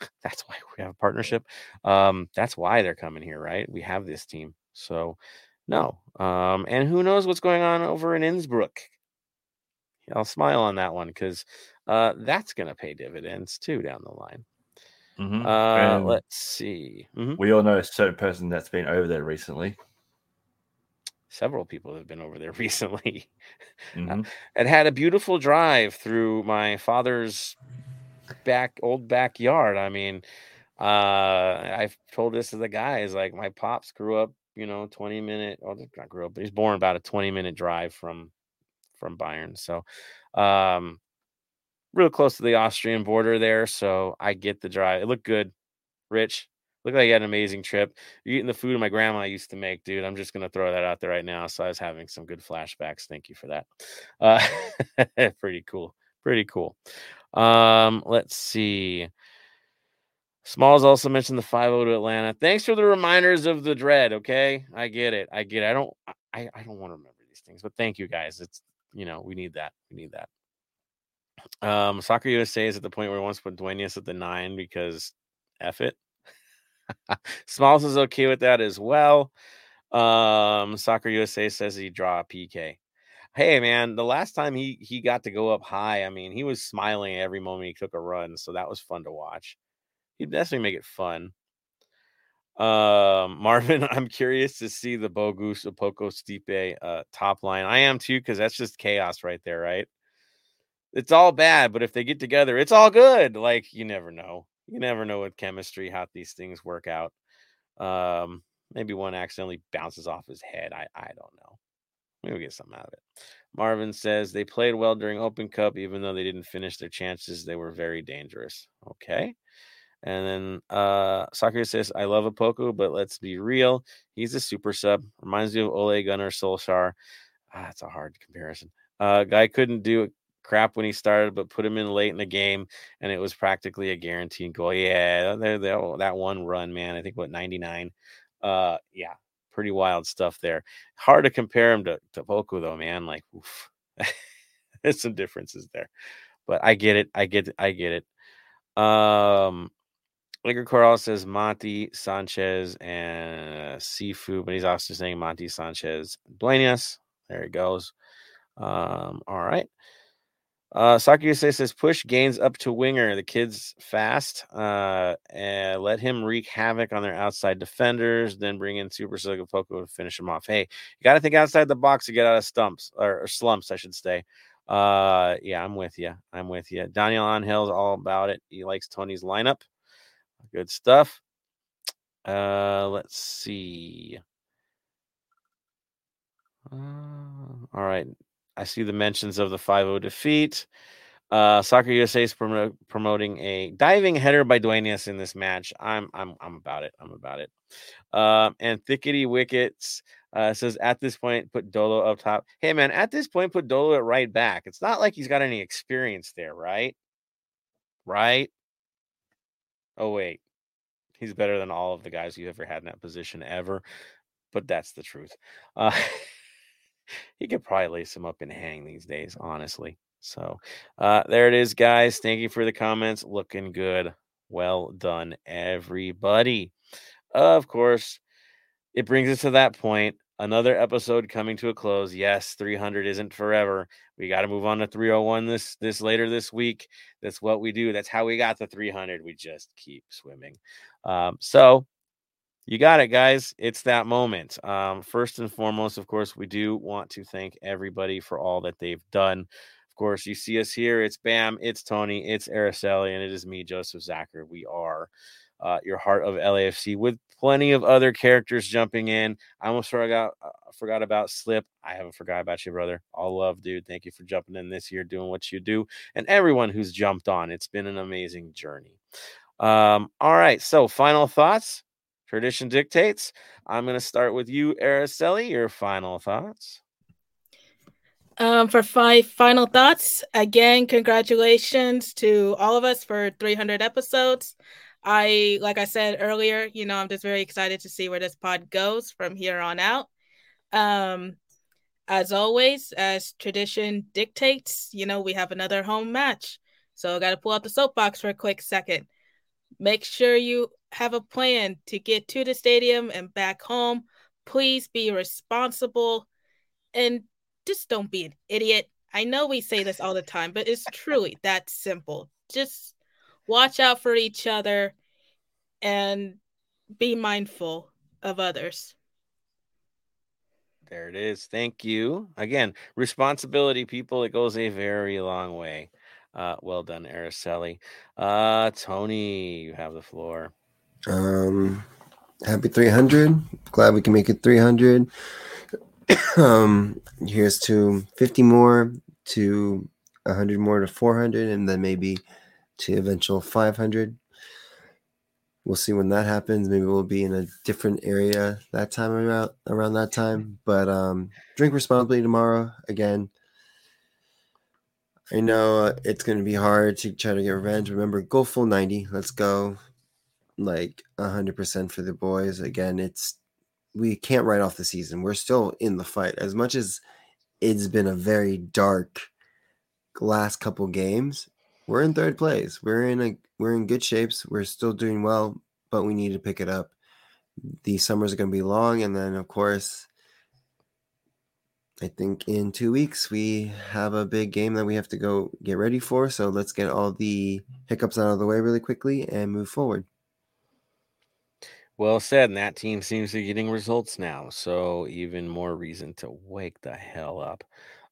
[LAUGHS] That's why we have a partnership. Um, that's why they're coming here, right? We have this team. So, no. Um, and who knows what's going on over in Innsbruck? I'll smile on that one because uh, that's going to pay dividends too down the line. Mm-hmm. Uh, let's see. Mhm. We all know a certain person that's been over there recently. Several people have been over there [LAUGHS] recently. Mhm. and had a beautiful drive through my father's back old backyard. I mean, uh I've told this to the guys like my pops grew up, you know, 20 minute well not grew up, but he's born about a 20 minute drive from from Bayern. So um real close to the Austrian border there. So I get the drive. It looked good. Rich. Looked like you had an amazing trip. You're eating the food my grandma used to make, dude. I'm just gonna throw that out there right now. So I was having some good flashbacks. Thank you for that. Uh, [LAUGHS] pretty cool. Pretty cool. Um, let's see. Smalls also mentioned the 5 to Atlanta. Thanks for the reminders of the dread. Okay. I get it. I get it. I don't I, I don't want to remember these things, but thank you guys. It's you know, we need that. We need that. Um, Soccer USA is at the point where he wants to put Duenas at the nine because F it. [LAUGHS] Smalls is okay with that as well. Um, Soccer USA says he draw a PK. Hey man, the last time he he got to go up high, I mean, he was smiling every moment he took a run, so that was fun to watch. He'd definitely make it fun. Um, [LAUGHS] Marvin, I'm curious to see the Bogusz Poco Stipe uh top line. I am too, because that's just chaos right there, right? It's all bad, but if they get together, it's all good. Like you never know. You never know with chemistry how these things work out. Um, maybe one accidentally bounces off his head. I I don't know. Maybe we'll get something out of it. Marvin says they played well during Open Cup, even though they didn't finish their chances. They were very dangerous. Okay. And then uh Sakura says, I love Opoku, but let's be real. He's a super sub. Reminds me of Ole Gunnar Solskjaer. Ah, that's a hard comparison. Uh guy couldn't do crap when he started, but put him in late in the game, and it was practically a guaranteed goal. Yeah, that one run, man. I think what 99. Uh, yeah, pretty wild stuff there. Hard to compare him to to Poku though, man. Like, oof. [LAUGHS] there's some differences there, but I get it. I get. I get it. Um, Liquor Coral says Monty Sanchez and Cifu, but he's also saying Monty Sanchez Duenas. There he goes. Um, all right. Uh, Saki says push Gaines up to winger. The kid's fast. Uh, and let him wreak havoc on their outside defenders. Then bring in Super Poco to finish him off. Hey, you got to think outside the box to get out of stumps or, or slumps, I should say. Uh, yeah, I'm with you. I'm with you. Daniel Angel's all about it. He likes Tony's lineup. Good stuff. Uh, let's see. Uh, all right. I see the mentions of the 5-0 defeat. Uh, Soccer USA is prom- promoting a diving header by Duenas in this match. I'm I'm I'm about it. I'm about it. Um, and Thickety Wickets uh, says at this point put Dolo up top. Hey man, at this point put Dolo at right back. It's not like he's got any experience there, right? Right? Oh wait, he's better than all of the guys you ever had in that position ever. But that's the truth. Uh, [LAUGHS] he could probably lace him up and hang these days, honestly. So uh, there it is, guys. Thank you for the comments. Looking good. Well done, everybody. Of course, it brings us to that point. Another episode coming to a close. Yes, 300 isn't forever. We got to move on to 301 this this later this week. That's what we do. That's how we got to 300. We just keep swimming. Um, so you got it, guys. It's that moment. Um, first and foremost, of course, we do want to thank everybody for all that they've done. Of course, you see us here. It's Bam, it's Tony, it's Araceli, and it is me, Joseph Zacher. We are uh, your heart of LAFC with plenty of other characters jumping in. I almost forgot uh, forgot about Slip. I haven't forgot about you, brother. All love, dude. Thank you for jumping in this year, doing what you do, and everyone who's jumped on. It's been an amazing journey. Um, all right, so final thoughts tradition dictates. I'm going to start with you, Araceli. Your final thoughts. Um, for five final thoughts, again, congratulations to all of us for 300 episodes. I, like I said earlier, you know, I'm just very excited to see where this pod goes from here on out. Um, as always, as tradition dictates, you know, we have another home match. So I got to pull out the soapbox for a quick second. Make sure you have a plan to get to the stadium and back home. Please be responsible and just don't be an idiot. I know we say this all the time, but it's truly that simple. Just watch out for each other and be mindful of others. There it is. Thank you. Again, responsibility, people, it goes a very long way. Uh, well done, Araceli. Uh, Tony, you have the floor. Um, happy 300. Glad we can make it 300. [COUGHS] um, here's to 50 more, to 100 more to 400, and then maybe to eventual 500. We'll see when that happens. Maybe we'll be in a different area that time around around that time. But um, drink responsibly tomorrow. Again, I know it's going to be hard to try to get revenge. Remember, go full 90. Let's go like 100% for the boys. Again, it's we can't write off the season. We're still in the fight. As much as it's been a very dark last couple games, we're in third place. We're in a we're in good shapes. We're still doing well, but we need to pick it up. The summers going to be long and then of course I think in 2 weeks we have a big game that we have to go get ready for, so let's get all the hiccups out of the way really quickly and move forward. Well said. And that team seems to be getting results now. So even more reason to wake the hell up.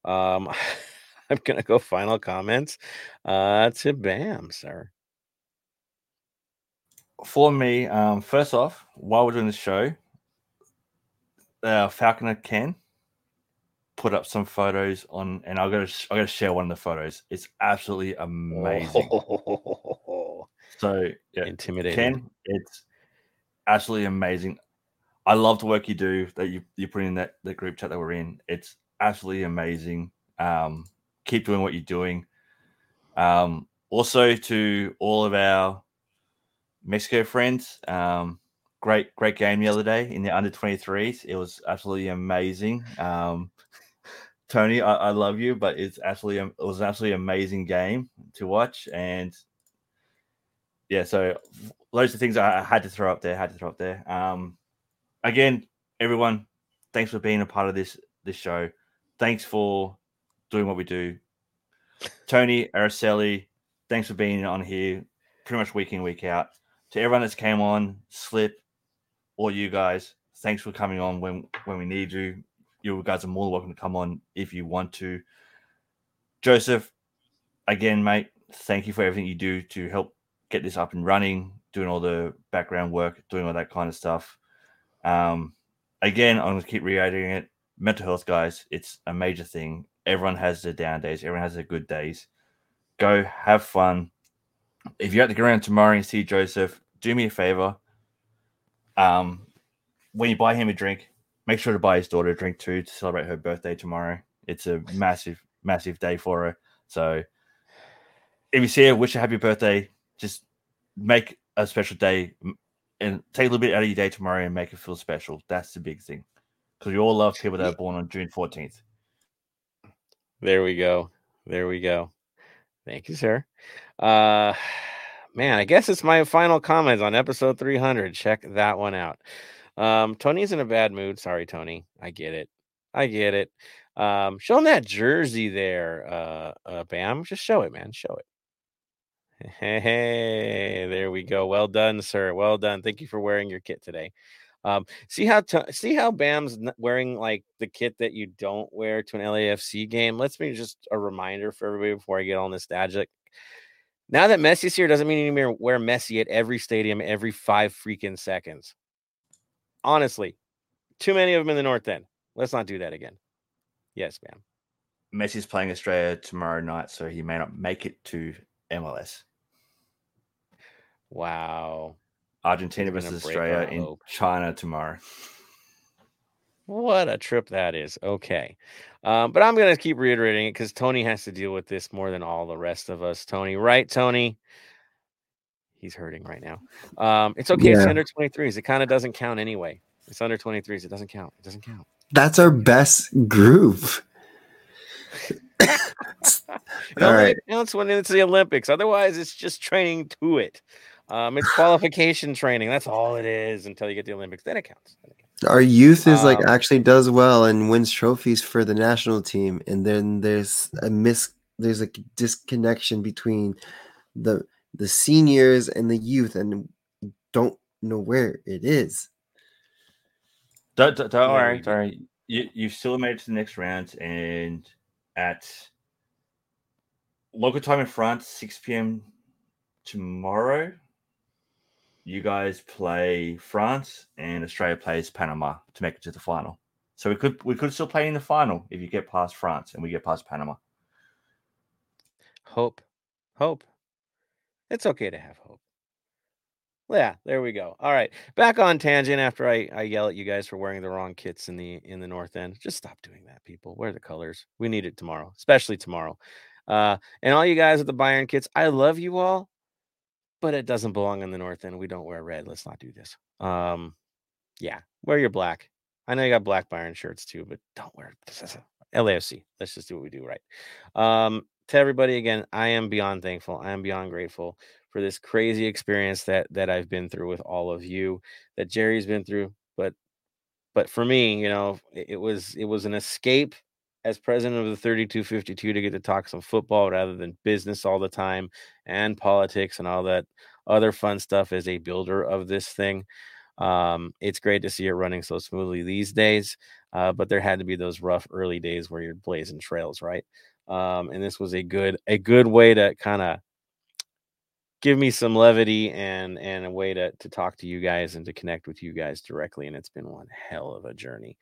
Um, [LAUGHS] I'm gonna go final comments uh to Bam, sir. For me, um, first off, while we're doing the show, uh, Falconer Ken put up some photos on, and I got to I got to share one of the photos. It's absolutely amazing. Oh, So yeah, intimidating. Ken, it's absolutely amazing. I love the work you do that you you put in that the group chat that we're in. It's absolutely amazing. Um, keep doing what you're doing. Um, also to all of our Mexico friends, um, great great game the other day in the under 23s. It was absolutely amazing. Um, [LAUGHS] Tony, I, I love you, but it's absolutely it was an absolutely amazing game to watch, and yeah, so loads of things I had to throw up there, had to throw up there. Um, again, everyone, thanks for being a part of this this show. Thanks for doing what we do. Tony Araceli, thanks for being on here pretty much week in, week out. To everyone that's came on, Slip, all you guys, thanks for coming on when when we need you. You guys are more than welcome to come on if you want to. Joseph, again, mate, thank you for everything you do to help get this up and running, doing all the background work, doing all that kind of stuff. Um, again, I'm going to keep reiterating it. Mental health, guys, it's a major thing. Everyone has their down days, everyone has their good days. Go have fun. If you're at the around tomorrow and see Joseph, do me a favor. Um, when you buy him a drink, make sure to buy his daughter a drink too to celebrate her birthday tomorrow. It's a massive, massive day for her. So if you see her, wish her happy birthday. Just make a special day and take a little bit out of your day tomorrow and make it feel special. That's the big thing. Because we all love people that are born on June 14th. There we go. There we go. Thank you, sir. Uh [SIGHS] man, I guess it's my final comments on episode 300. Check that one out. Um, Tony's in a bad mood. Sorry, Tony. I get it. I get it. Um, show him that jersey there, uh, uh, Bam. Just show it, man. Show it. Hey, there we go. Well done, sir. Well done. Thank you for wearing your kit today. Um, see how t- see how Bam's wearing like the kit that you don't wear to an LAFC game. Let's be just a reminder for everybody before I get all nostalgic. Now that Messi's here doesn't mean you wear Messi at every stadium every five freaking seconds. Honestly, too many of them in the North End. Let's not do that again. Yes, Bam. Messi's playing Australia tomorrow night, so he may not make it to MLS. Wow. Argentina versus Australia in hope. China tomorrow. What a trip that is. Okay. Um, but I'm going to keep reiterating it because Tony has to deal with this more than all the rest of us. Tony, right, Tony? He's hurting right now. Um, it's okay. Yeah. It's under 23s. It kind of doesn't count anyway. It's under 23s. It doesn't count. It doesn't count. That's our best group. [COUGHS] it All right. counts when it's the Olympics. Otherwise, it's just training to it. Um, it's qualification training. That's all it is until you get the Olympics. Then it counts. Then it counts. Our youth is um, like actually does well and wins trophies for the national team, and then there's a miss. There's a disconnection between the the seniors and the youth, and don't know where it is. Don't, don't, don't worry, don't worry. You you've still made it to the next round, and at local time in France, six p.m. tomorrow you guys play France and Australia plays Panama to make it to the final. So we could we could still play in the final if you get past France and we get past Panama. Hope. Hope. It's okay to have hope. Yeah, there we go. All right. Back on tangent after I, I yell at you guys for wearing the wrong kits in the in the north end. Just stop doing that, people. Wear the colors. We need it tomorrow, especially tomorrow. Uh, and all you guys with the Bayern kits, I love you all but it doesn't belong in the north end. We don't wear red. Let's not do this. Um, yeah, wear your black. I know you got black Bayern shirts too, but don't wear [LAUGHS] this LAFC. Let's just do what we do right. Um, to everybody again, I am beyond thankful. I am beyond grateful for this crazy experience that that I've been through with all of you, that Jerry's been through. But but for me, you know, it, it was it was an escape as president of the 3252 to get to talk some football rather than business all the time and politics and all that other fun stuff as a builder of this thing. Um, it's great to see it running so smoothly these days, uh, but there had to be those rough early days where you're blazing trails, right? Um, and this was a good a good way to kind of give me some levity and and a way to to talk to you guys and to connect with you guys directly. And it's been one hell of a journey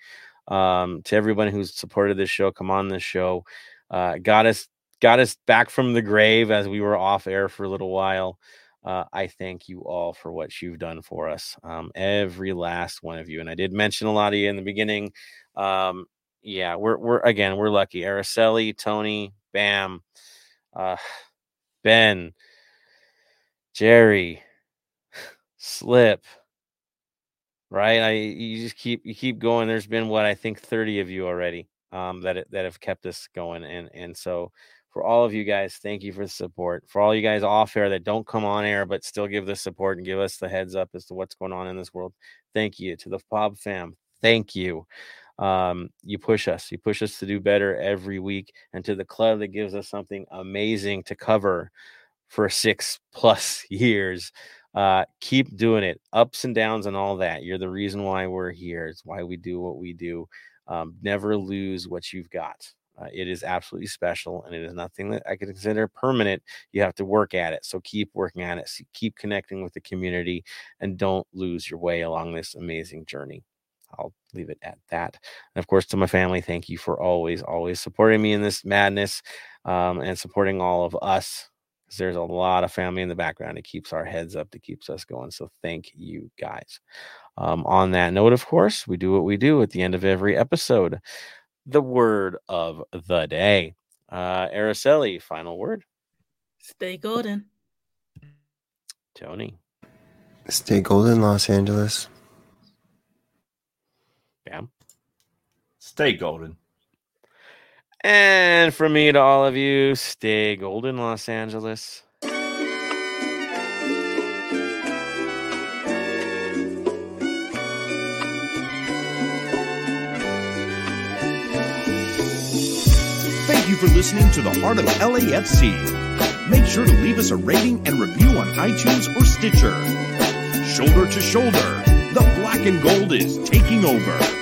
um, to everyone who's supported this show, come on this show, uh, got us got us back from the grave as we were off air for a little while. Uh, I thank you all for what you've done for us, um, every last one of you. And I did mention a lot of you in the beginning. Um, yeah, we're we're again we're lucky. Araceli, Tony, Bam, uh, Ben, Jerry, [SIGHS] Slip, right? I you just keep you keep going. There's been what I think 30 of you already. um, that that have kept us going. And and so for all of you guys, thank you for the support. For all you guys off air that don't come on air but still give the support and give us the heads up as to what's going on in this world, thank you. To the Pod fam, thank you. Um, you push us, you push us to do better every week, and to the club that gives us something amazing to cover for six plus [LAUGHS] years. Uh, keep doing it, ups and downs, and all that. You're the reason why we're here. It's why we do what we do. Um, never lose what you've got. Uh, it is absolutely special and it is nothing that I could consider permanent. You have to work at it. So keep working at it. Keep connecting with the community and don't lose your way along this amazing journey. I'll leave it at that. And of course, to my family, thank you for always, always supporting me in this madness um, and supporting all of us. Because there's a lot of family in the background. It keeps our heads up, it keeps us going. So thank you guys. Um, on that note, of course, we do what we do at the end of every episode. The word of the day. Uh, Araceli, final word. Stay golden. Tony. Stay golden, Los Angeles. Bam. Stay golden. And from me to all of you, stay golden, Los Angeles. Thank you for listening to the Heart of LAFC. Make sure to leave us a rating and review on iTunes or Stitcher. Shoulder to shoulder, the black and gold is taking over.